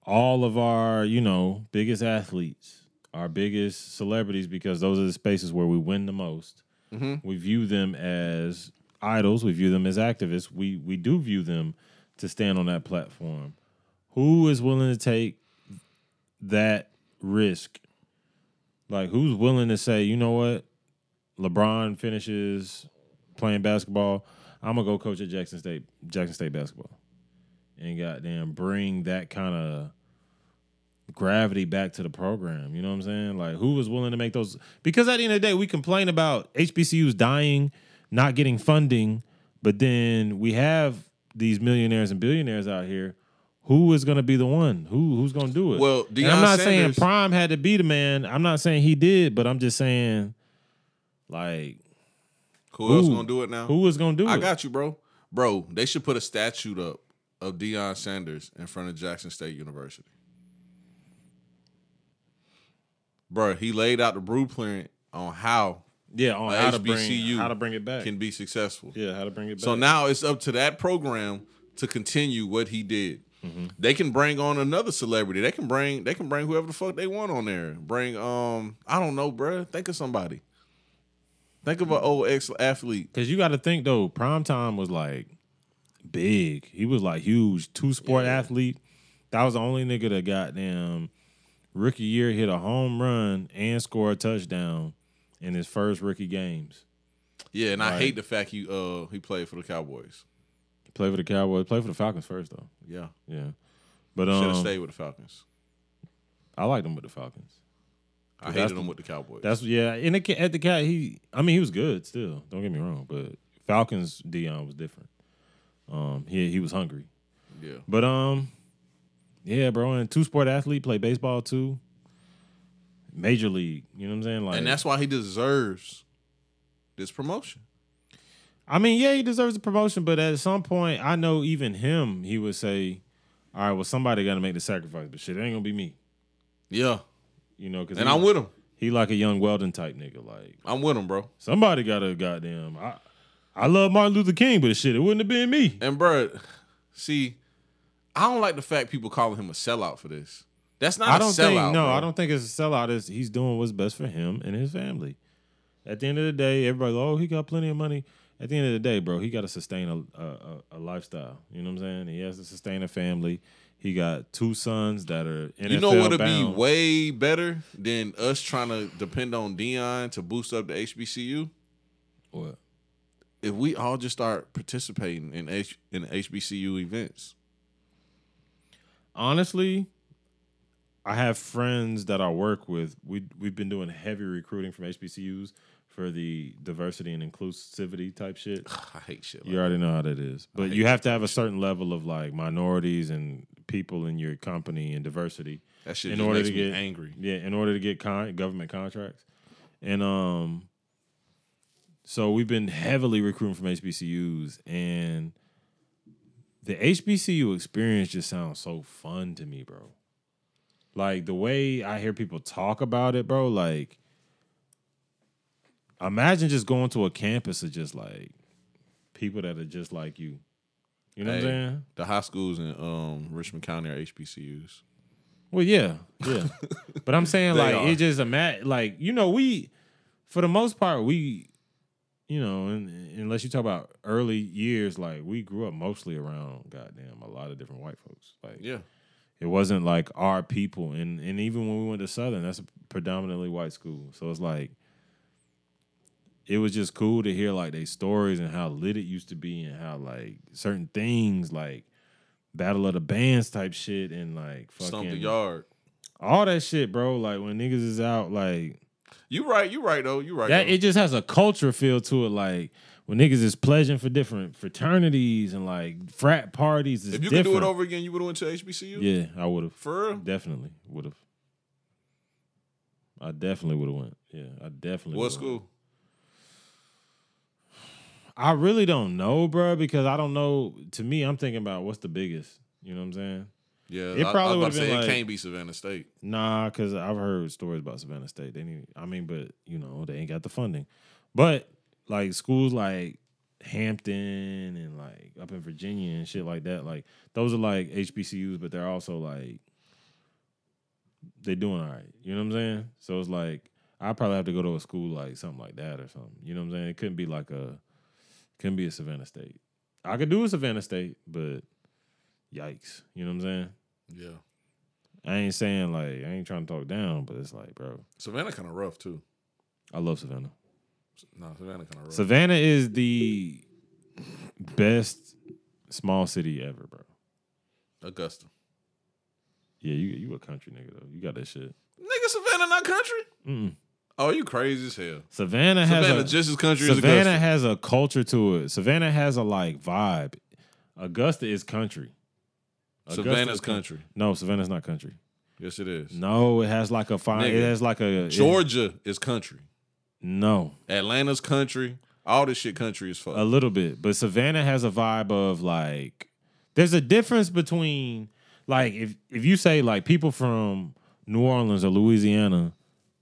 all of our, you know, biggest athletes, our biggest celebrities, because those are the spaces where we win the most. Mm-hmm. We view them as idols. We view them as activists. We we do view them to stand on that platform. Who is willing to take that risk? Like, who's willing to say, you know what? LeBron finishes playing basketball. I'm gonna go coach at Jackson State, Jackson State basketball, and goddamn bring that kind of gravity back to the program. You know what I'm saying? Like, who was willing to make those? Because at the end of the day, we complain about HBCUs dying, not getting funding, but then we have these millionaires and billionaires out here. Who is going to be the one? Who who's going to do it? Well, And Deion I'm not saying Prime had to be the man. I'm not saying he did, but I'm just saying, like, Who, else gonna do it now? who is going to do I it? I got you, bro. Bro, they should put a statue up of Deion Sanders in front of Jackson State University. Bro, he laid out the blueprint on how yeah, on how to bring how to bring it back. can be successful. yeah, how to bring it back. So now it's up to that program to continue what he did. Mm-hmm. They can bring on another celebrity. They can bring they can bring whoever the fuck they want on there. Bring um I don't know, bruh. Think of somebody. Think of an old ex athlete. Because you got to think though, prime time was like big. He was like huge, two sport Yeah. athlete. That was the only nigga that goddamn rookie year hit a home run and score a touchdown in his first rookie games. Yeah, and I hate the fact he uh he played for the Cowboys. Play for the Cowboys. Play for the Falcons first though. Yeah, Yeah, but should have um, stayed with the Falcons. I liked him with the Falcons. I hated the- him with the Cowboys. That's yeah. And ca- at the cat, he. I mean, he was good still. Don't get me wrong, but Falcons Deion was different. Um, he he was hungry. yeah. But um, yeah, bro, and two sport athlete, play baseball too. Major league, you know what I'm saying? Like, and that's why he deserves this promotion. I mean, yeah, he deserves a promotion, but at some point, I know even him, he would say, "All right, well, somebody got to make the sacrifice, but shit, it ain't gonna be me." Yeah, You know, because and I'm with him. he like a young Weldon type nigga. Like I'm with him, bro. somebody got to goddamn. I I love Martin Luther King, but shit, it wouldn't have been me. And bro, see, I don't like the fact people calling him a sellout for this. That's not I a don't sellout. think no, bro. I don't think it's a sellout. It's, he's doing what's best for him and his family. At the end of the day, everybody, oh, he got plenty of money. At the end of the day, bro, he got to sustain a, a, a, a lifestyle. You know what I'm saying? He has to sustain a family. He got two sons that are NFL You know what'd be way better than us trying to depend on Deion to boost up the HBCU? What? If we all just start participating in H in HBCU events. Honestly, I have friends that I work with. We we've been doing heavy recruiting from HBCUs for the diversity and inclusivity type shit. I hate shit. Like You already know how that is. But you have to have a certain level of like minorities and people in your company and diversity that. that shit in order to get angry. Yeah, in order to get con- government contracts. And um so we've been heavily recruiting from HBCUs and the HBCU experience just sounds so fun to me, bro. Like the way I hear people talk about it, bro, like imagine just going to a campus of just like people that are just like you. You know what I'm saying? The high schools in um, Richmond County are HBCUs. Well, yeah, yeah. but I'm saying like are. it just a mat like you know we, for the most part we, you know, and, unless you talk about early years, like we grew up mostly around goddamn a lot of different white folks. Like Yeah. it wasn't like our people, and and even when we went to Southern, that's a predominantly white school. So it's like it was just cool to hear like their stories and how lit it used to be, and how like certain things like Battle of the Bands type shit, and like fucking Stomp the Yard. all that shit, bro. Like when niggas is out, like You right, you right though. You right. that, though. it just has a culture feel to it. Like when niggas is pledging for different fraternities and like frat parties. Is if you different. could do it over again, you would have went to HBCU? yeah, I would have For real? definitely would have. I definitely would have went. Yeah, I definitely. What school? went. I really don't know, bro, because I don't know. To me, I'm thinking about what's the biggest. You know what I'm saying? Yeah, It probably to say been it can't be Savannah State. Nah, because I've heard stories about Savannah State. They need, I mean, but you know, they ain't got the funding. But like schools like Hampton and like up in Virginia and shit like that, like those are like HBCUs, but they're also like they're doing all right. You know what I'm saying? So it's like I probably have to go to a school like something like that or something. You know what I'm saying? It couldn't be like a couldn't be a Savannah State. I could do a Savannah State, but yikes. You know what I'm saying? Yeah, I ain't saying like I ain't trying to talk down, but it's like, bro, Savannah kind of rough too. I love Savannah. No, Savannah kind of rough. Savannah is the best small city ever, bro. Augusta, Yeah, you you a country nigga though. You got that shit. nigga, Savannah not country. Mm-mm. Oh, you crazy as hell. Savannah has Savannah a, just as country as Savannah Augusta. has a culture to it. Savannah has a like vibe. Augusta is country. Savannah's country. No, Savannah's not country. Yes, it is. No, it has like a fine. It has like a Georgia is country. no, Atlanta's country. All this shit country is fuck. A little bit, but Savannah has a vibe of like there's a difference between like if if you say like people from New Orleans or Louisiana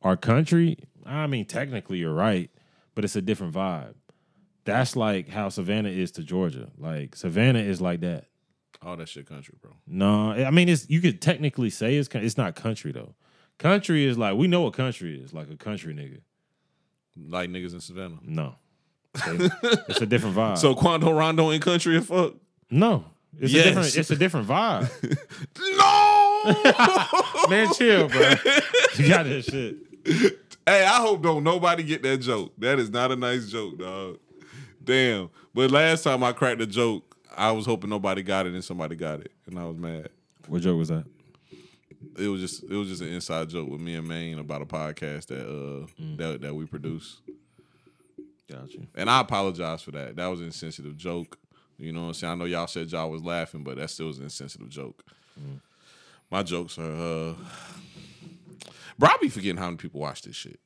are country, I mean technically you're right, but it's a different vibe. That's like how Savannah is to Georgia. Like Savannah is like that. All that shit country, bro. No, I mean it's you could technically say it's it's not country though. Country is like we know what country is, like a country nigga. Like niggas in Savannah. No. it's a different vibe. So Quando Rondo in country and fuck. No. It's Yes. a different it's a different vibe. No. Man, chill, bro. You got that shit. Hey, I hope don't nobody get that joke. That is not a nice joke, dog. Damn. But last time I cracked a joke, I was hoping nobody got it and somebody got it, and I was mad. What joke was that? It was just it was just an inside joke with me and Maine about a podcast that uh that that we produce. Got you. And I apologize for that. That was an insensitive joke. You know what I'm saying? I know y'all said y'all was laughing, but that still was an insensitive joke. My jokes are uh Bro, I be forgetting how many people watch this shit.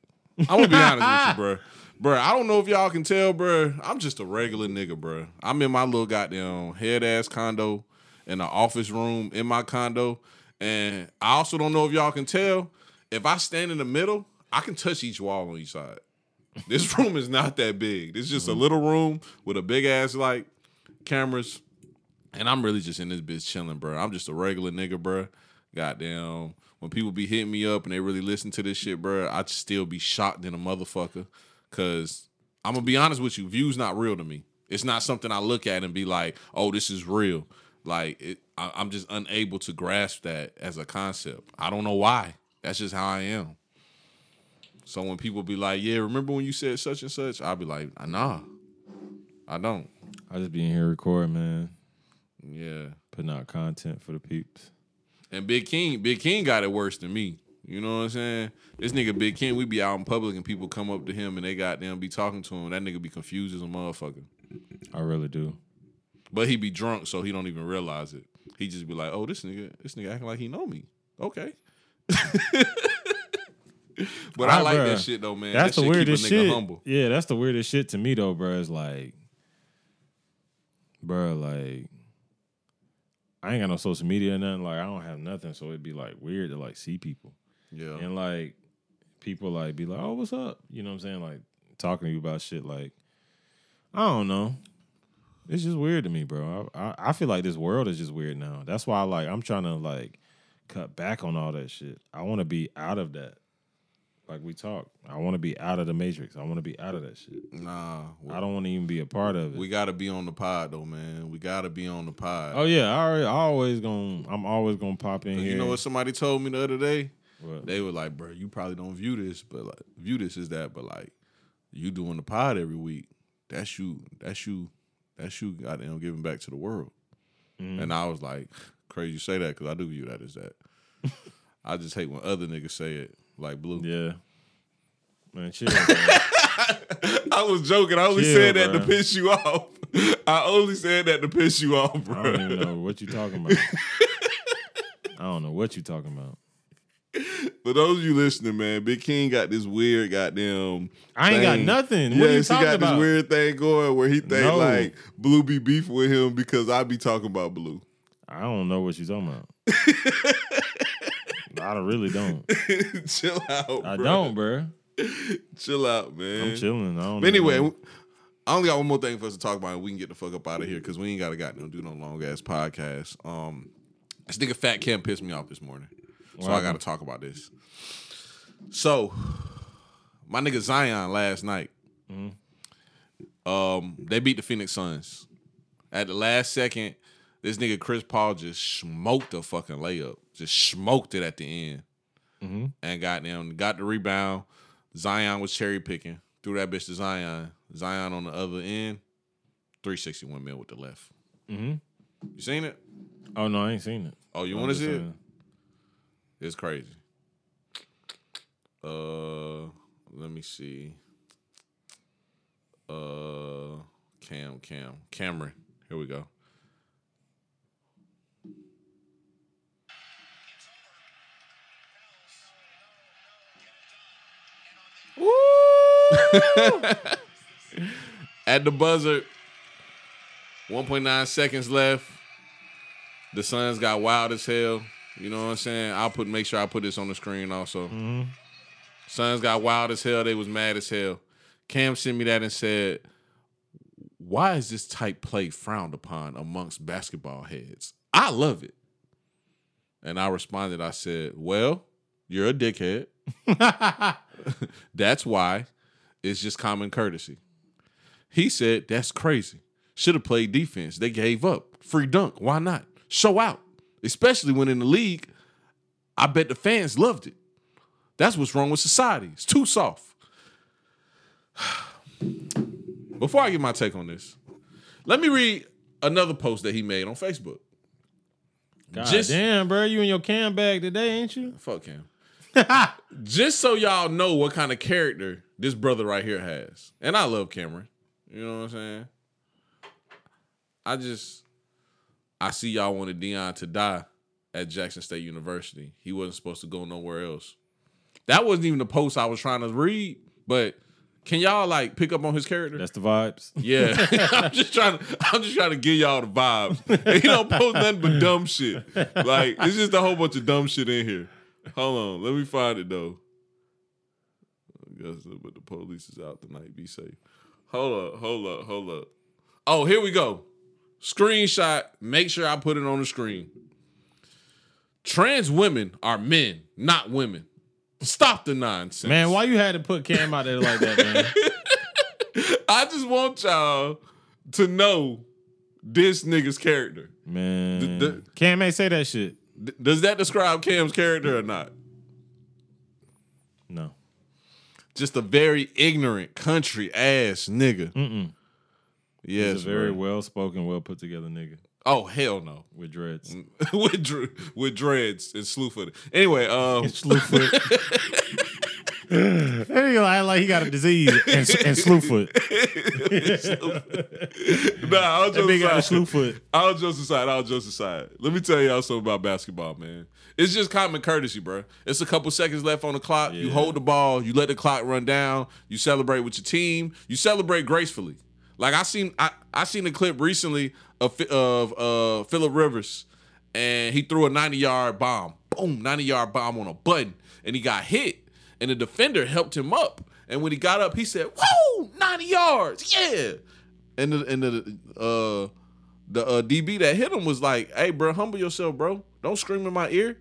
I'm gonna be honest with you, bro. Bro, I don't know if y'all can tell, bro. I'm just a regular nigga, bro. I'm in my little goddamn head ass condo in the office room in my condo. And I also don't know if y'all can tell. If I stand in the middle, I can touch each wall on each side. This room is not that big. This is just a mm-hmm. little room with a big ass like cameras. And I'm really just in this bitch chilling, bro. I'm just a regular nigga, bro. Goddamn. When people be hitting me up and they really listen to this shit, bro, I'd still be shocked in a motherfucker. Cause I'm gonna be honest with you, views not real to me. It's not something I look at and be like, oh, this is real. Like it, I, I'm just unable to grasp that as a concept. I don't know why. That's just how I am. So when people be like, "Yeah, remember when you said such and such?" I'll be like, "Nah, I don't." I just be in here recording, man. Yeah. Putting out content for the peeps. And Big King, Big King got it worse than me. You know what I'm saying? This nigga Big King, we be out in public and people come up to him and they got them be talking to him. That nigga be confused as a motherfucker. I really do. But he be drunk, so he don't even realize it. He just be like, "Oh, this nigga, this nigga acting like he know me." Okay. but I Ah, like bruh. that shit though, man. That's that the shit weirdest keep a nigga shit. humble. Yeah, that's the weirdest shit to me though, bro. It's like, bro, like, I ain't got no social media or nothing. Like, I don't have nothing, so it'd be like weird to like see people Yeah. and like people like be like, "Oh, what's up?" You know what I'm saying? Like talking to you about shit. Like, I don't know. It's just weird to me, bro. I, I I feel like this world is just weird now. That's why I like I'm trying to like cut back on all that shit. I want to be out of that. Like we talked, I want to be out of the matrix. I want to be out of that shit. Nah. I don't want to even be a part of it. We gotta be on the pod though, man. We gotta be on the pod. oh yeah, I already, I always gonna I'm always gonna pop in here. You know what somebody told me the other day? What? They were like, bro, you probably don't view this, but like view this as that, but like you doing the pod every week. That's you, that's you, that's you goddamn giving back to the world. Mm. And I was like, crazy you say that, because I do view that as that. I just hate when other niggas say it, like blue. Yeah. Man, chill. man. I was joking. I only Chill, said that to piss you off. I only said that to piss you off, bro. I don't even know what you talking about. I don't know what you talking about. For those of you listening, man, Big King got this weird goddamn. I ain't got thing. nothing. What you Yes, he got about? this weird thing going where he think No. like Blue be beef with him because I be talking about Blue. I don't know what you're talking about. I don't- really don't. Chill out. I bro. don't, bro. Chill out, man. I'm chilling. I don't But anyway, know. I only got one more thing for us to talk about, and we can get the fuck up out of here because we ain't got to goddamn do no long ass podcast. Um, this nigga Fat Cam pissed me off this morning, so I got to talk about this. So, my nigga Zion last night, um, they beat the Phoenix Suns at the last second. This nigga Chris Paul just smoked a fucking layup, just smoked it at the end and got them got the rebound. Zion was cherry picking, threw that bitch to Zion. Zion on the other end, 360 windmill with the left. Mm-hmm. You seen it? oh no, I ain't seen it. Oh, you want to see it? saying. It's crazy. Uh, let me see. Uh, Cam, Cam, Cameron. Here we go. At the buzzer, 1.9 seconds left. The Suns got wild as hell. You know what I'm saying? I'll put make sure I put this on the screen also. Mm-hmm. Suns got wild as hell. They was mad as hell. Cam sent me that and said, "Why is this type play frowned upon amongst basketball heads? I love it." And I responded, I said, "Well, you're a dickhead. That's why. It's just common courtesy." He said, "That's crazy. Should have played defense. They gave up. Free dunk. Why not? Show out. Especially when in the league, I bet the fans loved it. That's what's wrong with society. It's too soft." Before I give my take on this, let me read another post that he made on Facebook. God Just- damn, bro, you in your cam bag today, ain't you? Fuck him. Just so y'all know what kind of character this brother right here has. And I love Cameron. You know what I'm saying? I just I see y'all wanted Deion to die at Jackson State University. He wasn't supposed to go nowhere else. That wasn't even the post I was trying to read, but can y'all like pick up on his character? That's the vibes. Yeah, I'm just trying to. I'm just trying to give y'all the vibes. And he don't post nothing but dumb shit. Like it's just a whole bunch of dumb shit in here. Hold on, let me find it though. I guess, but the police is out tonight. Be safe. Hold up, hold up, hold up. Oh, here we go. Screenshot. Make sure I put it on the screen. Trans women are men, not women. Stop the nonsense, Man, why you had to put Cam out there like that, man? I just want y'all to know this nigga's character. Man, the- Cam ain't say that shit. D- does that describe Cam's character or not? No. Just a very ignorant country ass nigga. Mm-mm. Yes, He's a very well spoken, well put together nigga Oh hell no, with dreads. with dr- with dreads and slew footed. Anyway, um, Slewfoot. nigga act like he got a disease and, and slewfoot. nah, I'll That just big got a aside. slewfoot. I'll just aside. I'll just aside. Let me tell y'all something about basketball, man. It's just common courtesy, bro. It's a couple seconds left on the clock. You hold the ball. You let the clock run down. You celebrate with your team. You celebrate gracefully. Like I seen, I I seen a clip recently of Fi- of uh, Philip Rivers, and he threw a ninety yard bomb. Boom, ninety yard bomb on a button, and he got hit. And the defender helped him up. And when he got up, he said, "Whoa, ninety yards, yeah!" And the and the uh the uh, DB that hit him was like, "Hey, bro, humble yourself, bro. Don't scream in my ear."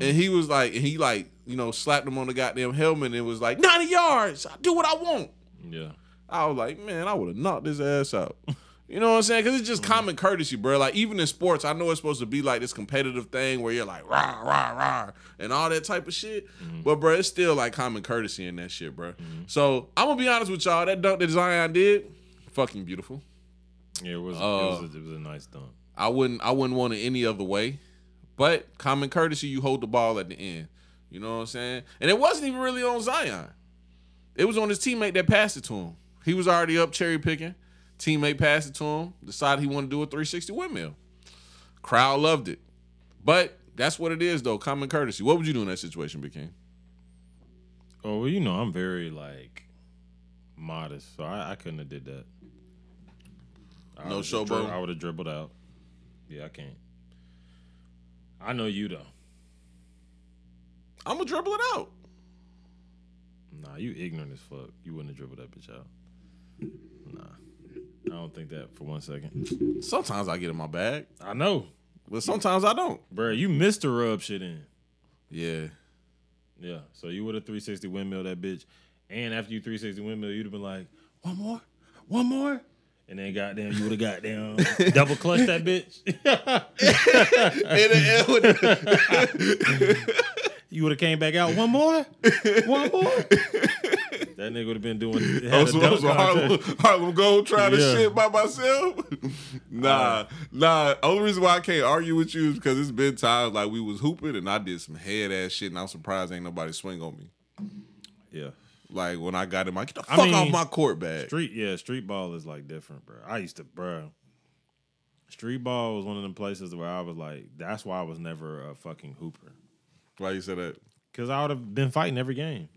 And he was like, and he like, you know, slapped him on the goddamn helmet and was like, 90 yards. I do what I want. Yeah. I was like, man, I would have knocked his ass out. You know what I'm saying? Because it's just mm-hmm. common courtesy, bro. Like even in sports, I know it's supposed to be like this competitive thing where you're like rah rah rah and all that type of shit. Mm-hmm. But bro, it's still like common courtesy in that shit, bro. Mm-hmm. So I'm gonna be honest with y'all. That dunk that Zion did, fucking beautiful. Yeah, it was, Uh, it, was a, it was a nice dunk. I wouldn't I wouldn't want it any other way. But common courtesy, you hold the ball at the end. You know what I'm saying? And it wasn't even really on Zion. It was on his teammate that passed it to him. He was already up cherry picking. Teammate passed it to him. Decided he wanted to do a 360 windmill. Crowd loved it. But that's what it is though. Common courtesy. What would you do in that situation, Big King? Oh, well, you know, I'm very like modest, so I, I couldn't have did that. I No showboat? drib- I would have dribbled out. Yeah, I can't. I know you though. I'm gonna dribble it out. Nah, you ignorant as fuck. You wouldn't have dribbled that bitch out. Nah. I don't think that for one second. Sometimes I get in my bag, I know. but sometimes I don't. Bro, you missed the rub shit in. Yeah. Yeah. So you would have 360 windmill that bitch. And after you 360 windmill, you'd have been like, one more, one more. And then goddamn, you would have goddamn double clutched that bitch. you would have came back out one more, one more. That nigga would have been doing. had Oh, a so, dunk so Harlem. Harlem Gold trying to shit by myself? nah, uh. nah. Only reason why I can't argue with you is because it's been times like we was hooping and I did some head ass shit and I'm surprised ain't nobody swing on me. Yeah. Like when I got in my get the I fuck off my court bag. Street, yeah, street ball is like different, bro. I used to, bro. Street ball was one of them places where I was like, that's why I was never a fucking hooper. Why you say that? Cause I would have been fighting every game.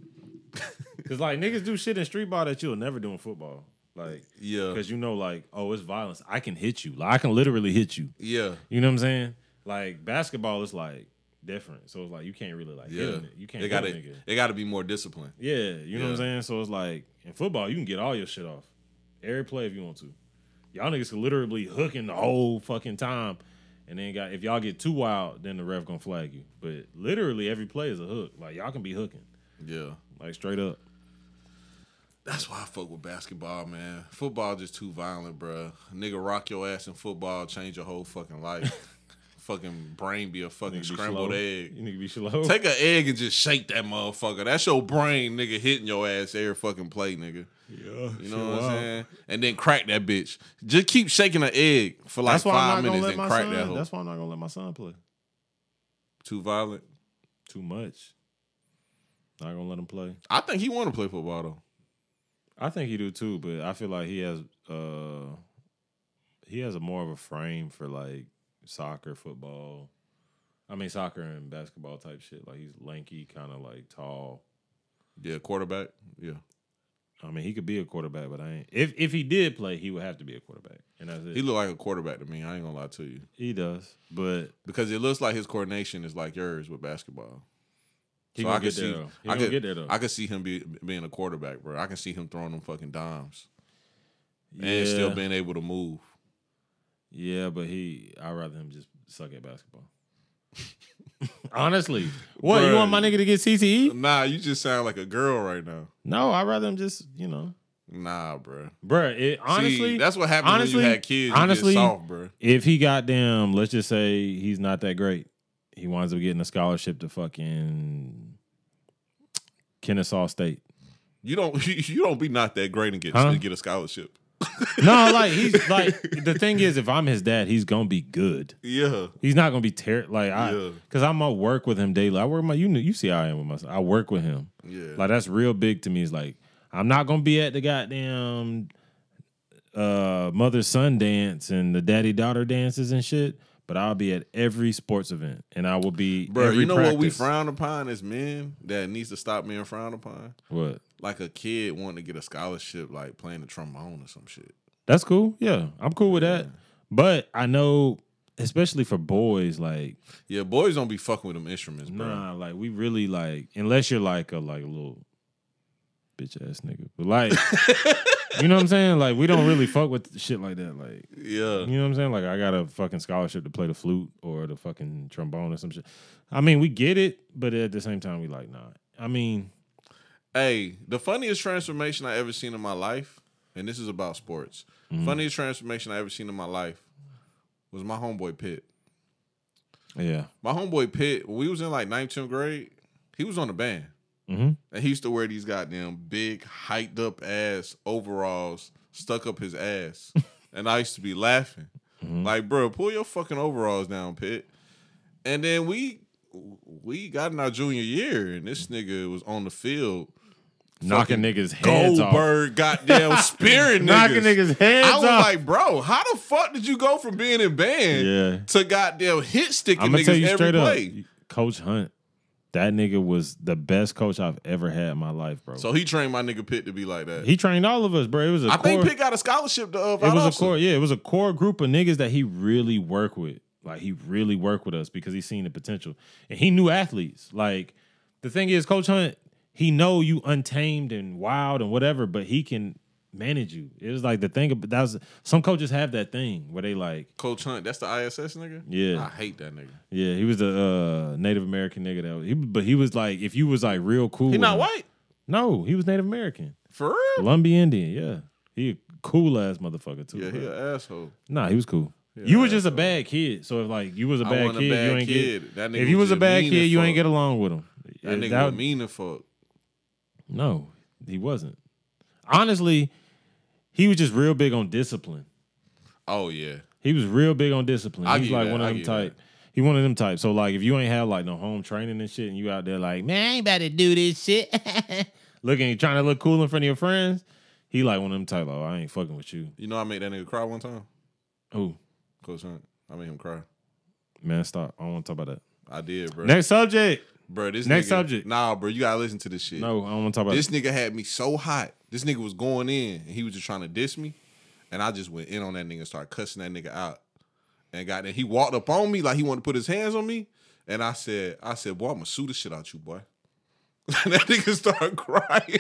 Cause like niggas do shit in street ball that you'll never do in football. Like, Yeah, cause you know, like, oh, it's violence. I can hit you. Like, I can literally hit you. yeah, You know what I'm saying? Like basketball is like different. So it's like you can't really like yeah. hit. You can't They got to nigga. They got to be more disciplined. Yeah, you know what I'm saying? So it's like in football, you can get all your shit off. Every play if you want to. Y'all niggas can literally hooking the whole fucking time. And then got if y'all get too wild, then the ref gonna flag you. But literally every play is a hook. Like y'all can be hooking. Yeah. Like straight up. That's why I fuck with basketball, man. Football just too violent, bro. Nigga rock your ass in football, change your whole fucking life. fucking brain be a fucking Nigga scrambled egg. You to be slow. Take an egg and just shake that motherfucker. That's your brain, nigga, hitting your ass every fucking play, nigga. yeah, You know what I'm saying? And then crack that bitch. Just keep shaking an egg for like That's why five I'm not gonna minutes let and my crack son. that hoe. That's why I'm not gonna let my son play. Too violent. Too much. Not gonna let him play. I think he want to play football though. I think he do too, but I feel like he has uh he has a more of a frame for like soccer, football. I mean soccer and basketball type shit. Like he's lanky, kind of like tall. Yeah, quarterback. Yeah. I mean, he could be a quarterback, but I ain't. If if he did play, he would have to be a quarterback, and that's it. He look like a quarterback to me. I ain't gonna lie to you. he does, but Because it looks like his coordination is like yours with basketball. He So I could see, I could. I could see him be, being a quarterback, bro. I can see him throwing them fucking dimes yeah, and still being able to move. yeah, but he. I'd rather him just suck at basketball. Honestly, what you want my nigga to get CTE? Nah, you just sound like a girl right now. No, I'd rather him just you know. Nah, bro. Bruh, it, honestly, See, that's what happens honestly, when you had kids. Honestly, soft, bro. if he got them, let's just say he's not that great, he winds up getting a scholarship to fucking Kennesaw State. You don't you don't be not that great and get Huh? get a scholarship. No, like he's like the thing is, if I'm his dad, he's gonna be good. Yeah, He's not gonna be terrible. Like I, Yeah. because I'm gonna work with him daily. I work my you know you see how I am with myself. I work with him. yeah. Like that's real big to me. It's like I'm not gonna be at the goddamn uh mother son dance and the daddy daughter dances and shit, but I'll be at every sports event and I will be Bro, you know what we frown upon as men that needs to stop being frowned upon? What? Like a kid wanting to get a scholarship, like playing the trombone or some shit. That's cool. Yeah, I'm cool with that. But I know, especially for boys, like Yeah, boys don't be fucking with them instruments, bro. nah, like we really like unless you're like a like a little bitch ass nigga, but like you know what I'm saying? Like we don't really fuck with shit like that. Like Yeah. You know what I'm saying? Like I got a fucking scholarship to play the flute or the fucking trombone or some shit. I mean, we get it, but at the same time, we like, nah. I mean, Hey, the funniest transformation I ever seen in my life, and this is about sports. Mm-hmm. Funniest transformation I ever seen in my life was my homeboy Pitt. yeah. My homeboy Pitt, when we was in like 19th grade, he was on the band. Mm-hmm. And he used to wear these goddamn big, hiked up ass overalls stuck up his ass. and I used to be laughing. Mm-hmm. Like, bro, pull your fucking overalls down, Pitt. And then we we got in our junior year, and this nigga was on the field. Knocking niggas' heads off. Goldberg, goddamn spearing Knocking niggas. niggas' heads I was off. like, bro, how the fuck did you go from being in band Yeah. to goddamn hit sticking niggas tell you every straight play? up, Coach Hunt, that nigga was the best coach I've ever had in my life, bro. So he trained my nigga Pitt to be like that. he trained all of us, bro. It was a I core. think Pitt got a scholarship to uh, it was a core, yeah. It was a core group of niggas that he really worked with. Like he really worked with us because he seen the potential and he knew athletes. Like the thing is, Coach Hunt, he know you untamed and wild and whatever, but he can manage you. It was like the thing. But that was some coaches have that thing where they like, Coach Hunt, that's the ISS nigga. Yeah. I hate that nigga. yeah, he was the uh, Native American nigga that was, he, but he was like, if you was like real cool, He not him- white No, he was Native American, for real. Columbia Indian. Yeah, he a cool ass motherfucker too. Yeah, bro. he an asshole. Nah, he was cool. Yeah, you was just a bad kid. So if like you was a bad kid, a bad you ain't kid. get. That nigga If you was a bad kid, you ain't get along with him. That nigga was mean as fuck. No, he wasn't. Honestly, he was just real big on discipline. Oh yeah. He was real big on discipline. I He's like that, one of I them type. He one of them type. So like if you ain't have like no home training and shit, and you out there like, man, I ain't about to do this shit. Looking, trying to look cool in front of your friends. He like one of them type. Like, oh, I ain't fucking with you. You know I made that nigga cry one time. Oh Coach Hunt. I made him cry. man, stop. I don't want to talk about that. I did, bro. Next subject. Bro, this next nigga- subject. Nah, bro, you gotta listen to this shit. No, I don't want to talk about This it. nigga had me so hot. This nigga was going in and he was just trying to diss me. And I just went in on that nigga and started cussing that nigga out. And got there. He walked up on me like he wanted to put his hands on me. And I said, I said, boy, I'm gonna sue the shit out you, boy. and that nigga started crying.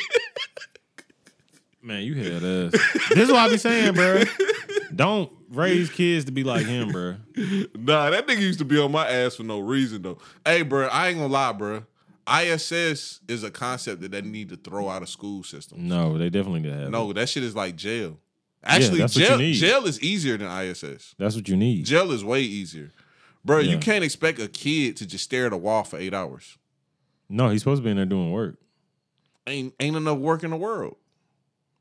Man, you had us. this is what I be saying, bro. Don't raise kids to be like him, bro. nah, that nigga used to be on my ass for no reason though. Hey, bro, I ain't gonna lie, bro. ISS is a concept that they need to throw out of school system. No, they definitely need to have. No, that shit is like jail. Actually, you jail jail is easier than ISS. That's what you need. Jail is way easier. Bro, Yeah. you can't expect a kid to just stare at a wall for eight hours. No, he's supposed to be in there doing work. Ain't ain't enough work in the world.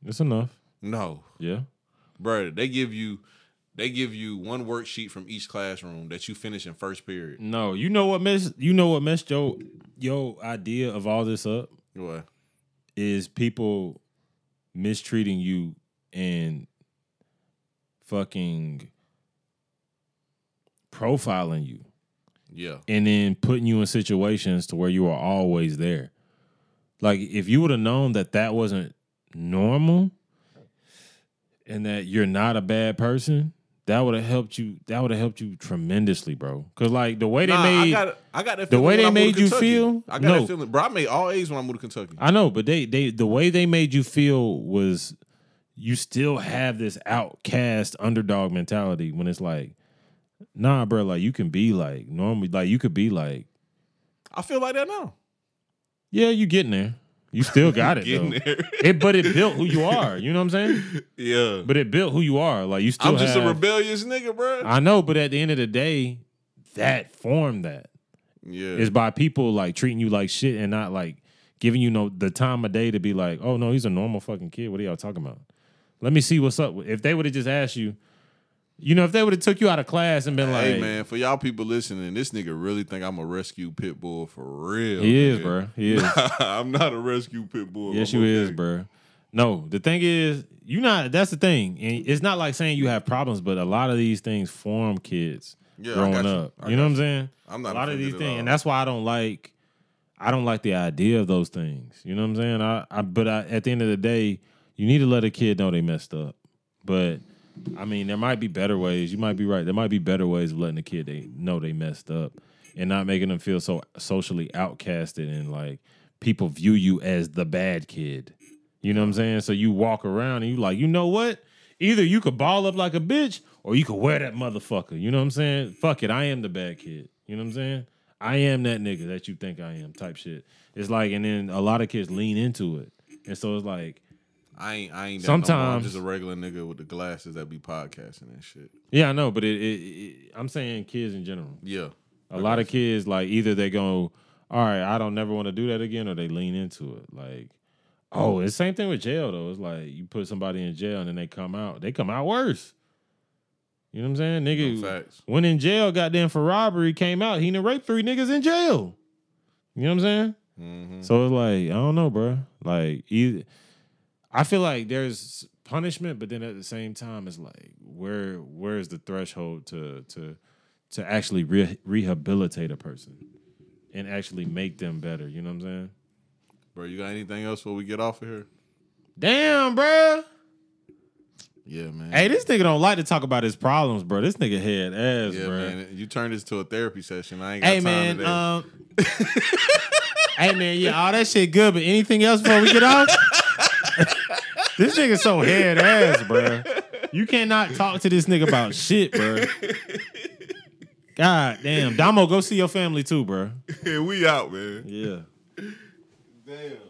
It's enough. No. Yeah. Bro, they give you they give you one worksheet from each classroom that you finish in first period. No, you know what mess you know what messed your your idea of all this up What? is people mistreating you and fucking profiling you Yeah. and then putting you in situations to where you are always there. Like if you would have known that that wasn't normal and that you're not a bad person, that would have helped you. That would have helped you tremendously, bro. Because like the way they Nah, made, I got I got the way they made you feel, I got no. that feeling. Bro, I made all A's when I moved to Kentucky. I know, but they they the way they made you feel was you still have this outcast underdog mentality when it's like, nah, bro, like you can be like normally, like you could be like, I feel like that now. yeah, you getting there. You still got it though. It, but it built who you are. You know what I'm saying? yeah. But it built who you are. Like you still. I'm just a rebellious nigga, bro. I know, but at the end of the day, that formed that yeah. is by people like treating you like shit and not like giving you no the time of day to be like, oh no, he's a normal fucking kid. What are y'all talking about? Let me see what's up. If they would have just asked you, you know, if they would have took you out of class and been like, hey man, for y'all people listening, this nigga really think I'm a rescue pit bull for real. he is, nigga. bro. He is. I'm not a rescue pit bull. yes, I'm you is, bro. No, the thing is, you not. That's the thing, and it's not like saying you have problems, but a lot of these things form kids Yeah, growing you. up. You know what I'm saying? I'm not a lot of these things, and that's why I don't like. I don't like the idea of those things. You know what I'm saying? I, I but I, at the end of the day, you need to let a kid know they messed up. But I mean, there might be better ways. You might be right. There might be better ways of letting the kid they know they messed up and not making them feel so socially outcasted and like people view you as the bad kid. You know what I'm saying? So you walk around and you like, you know what? Either you could ball up like a bitch or you could wear that motherfucker. You know what I'm saying? Fuck it. I am the bad kid. You know what I'm saying? I am that nigga that you think I am type shit. It's like, and then a lot of kids lean into it. And so it's like, I ain't I ain't that no. I'm Sometimes- just a regular nigga with the glasses that be podcasting and shit. yeah, I know, but it, it, it I'm saying kids in general. Yeah. A lot of kids like either they go, all right, I don't never want to do that again, or they lean into it. Like, oh, it's the same thing with jail though. It's like you put somebody in jail and then they come out, they come out worse. You know what I'm saying? Nigga No facts. went in jail, goddamn for robbery, came out, he done raped three niggas in jail. You know what I'm saying? Mm-hmm. So it's like, I don't know, bro. Like either I feel like there's punishment, but then at the same time, it's like where where is the threshold to to to actually re- rehabilitate a person and actually make them better? You know what I'm saying? Bro, you got anything else before we get off of here? Damn, bro. Yeah, man. Hey, this nigga don't like to talk about his problems, bro. This nigga head ass, yeah, bro. man. You turned this to a therapy session. I ain't got Hey time man, um, hey man, yeah, all that shit good, but anything else before we get off? this nigga so head ass, bro. You cannot talk to this nigga about shit, bro. God damn, Damo, go see your family too, bro. Yeah, we out, man. Yeah. Damn.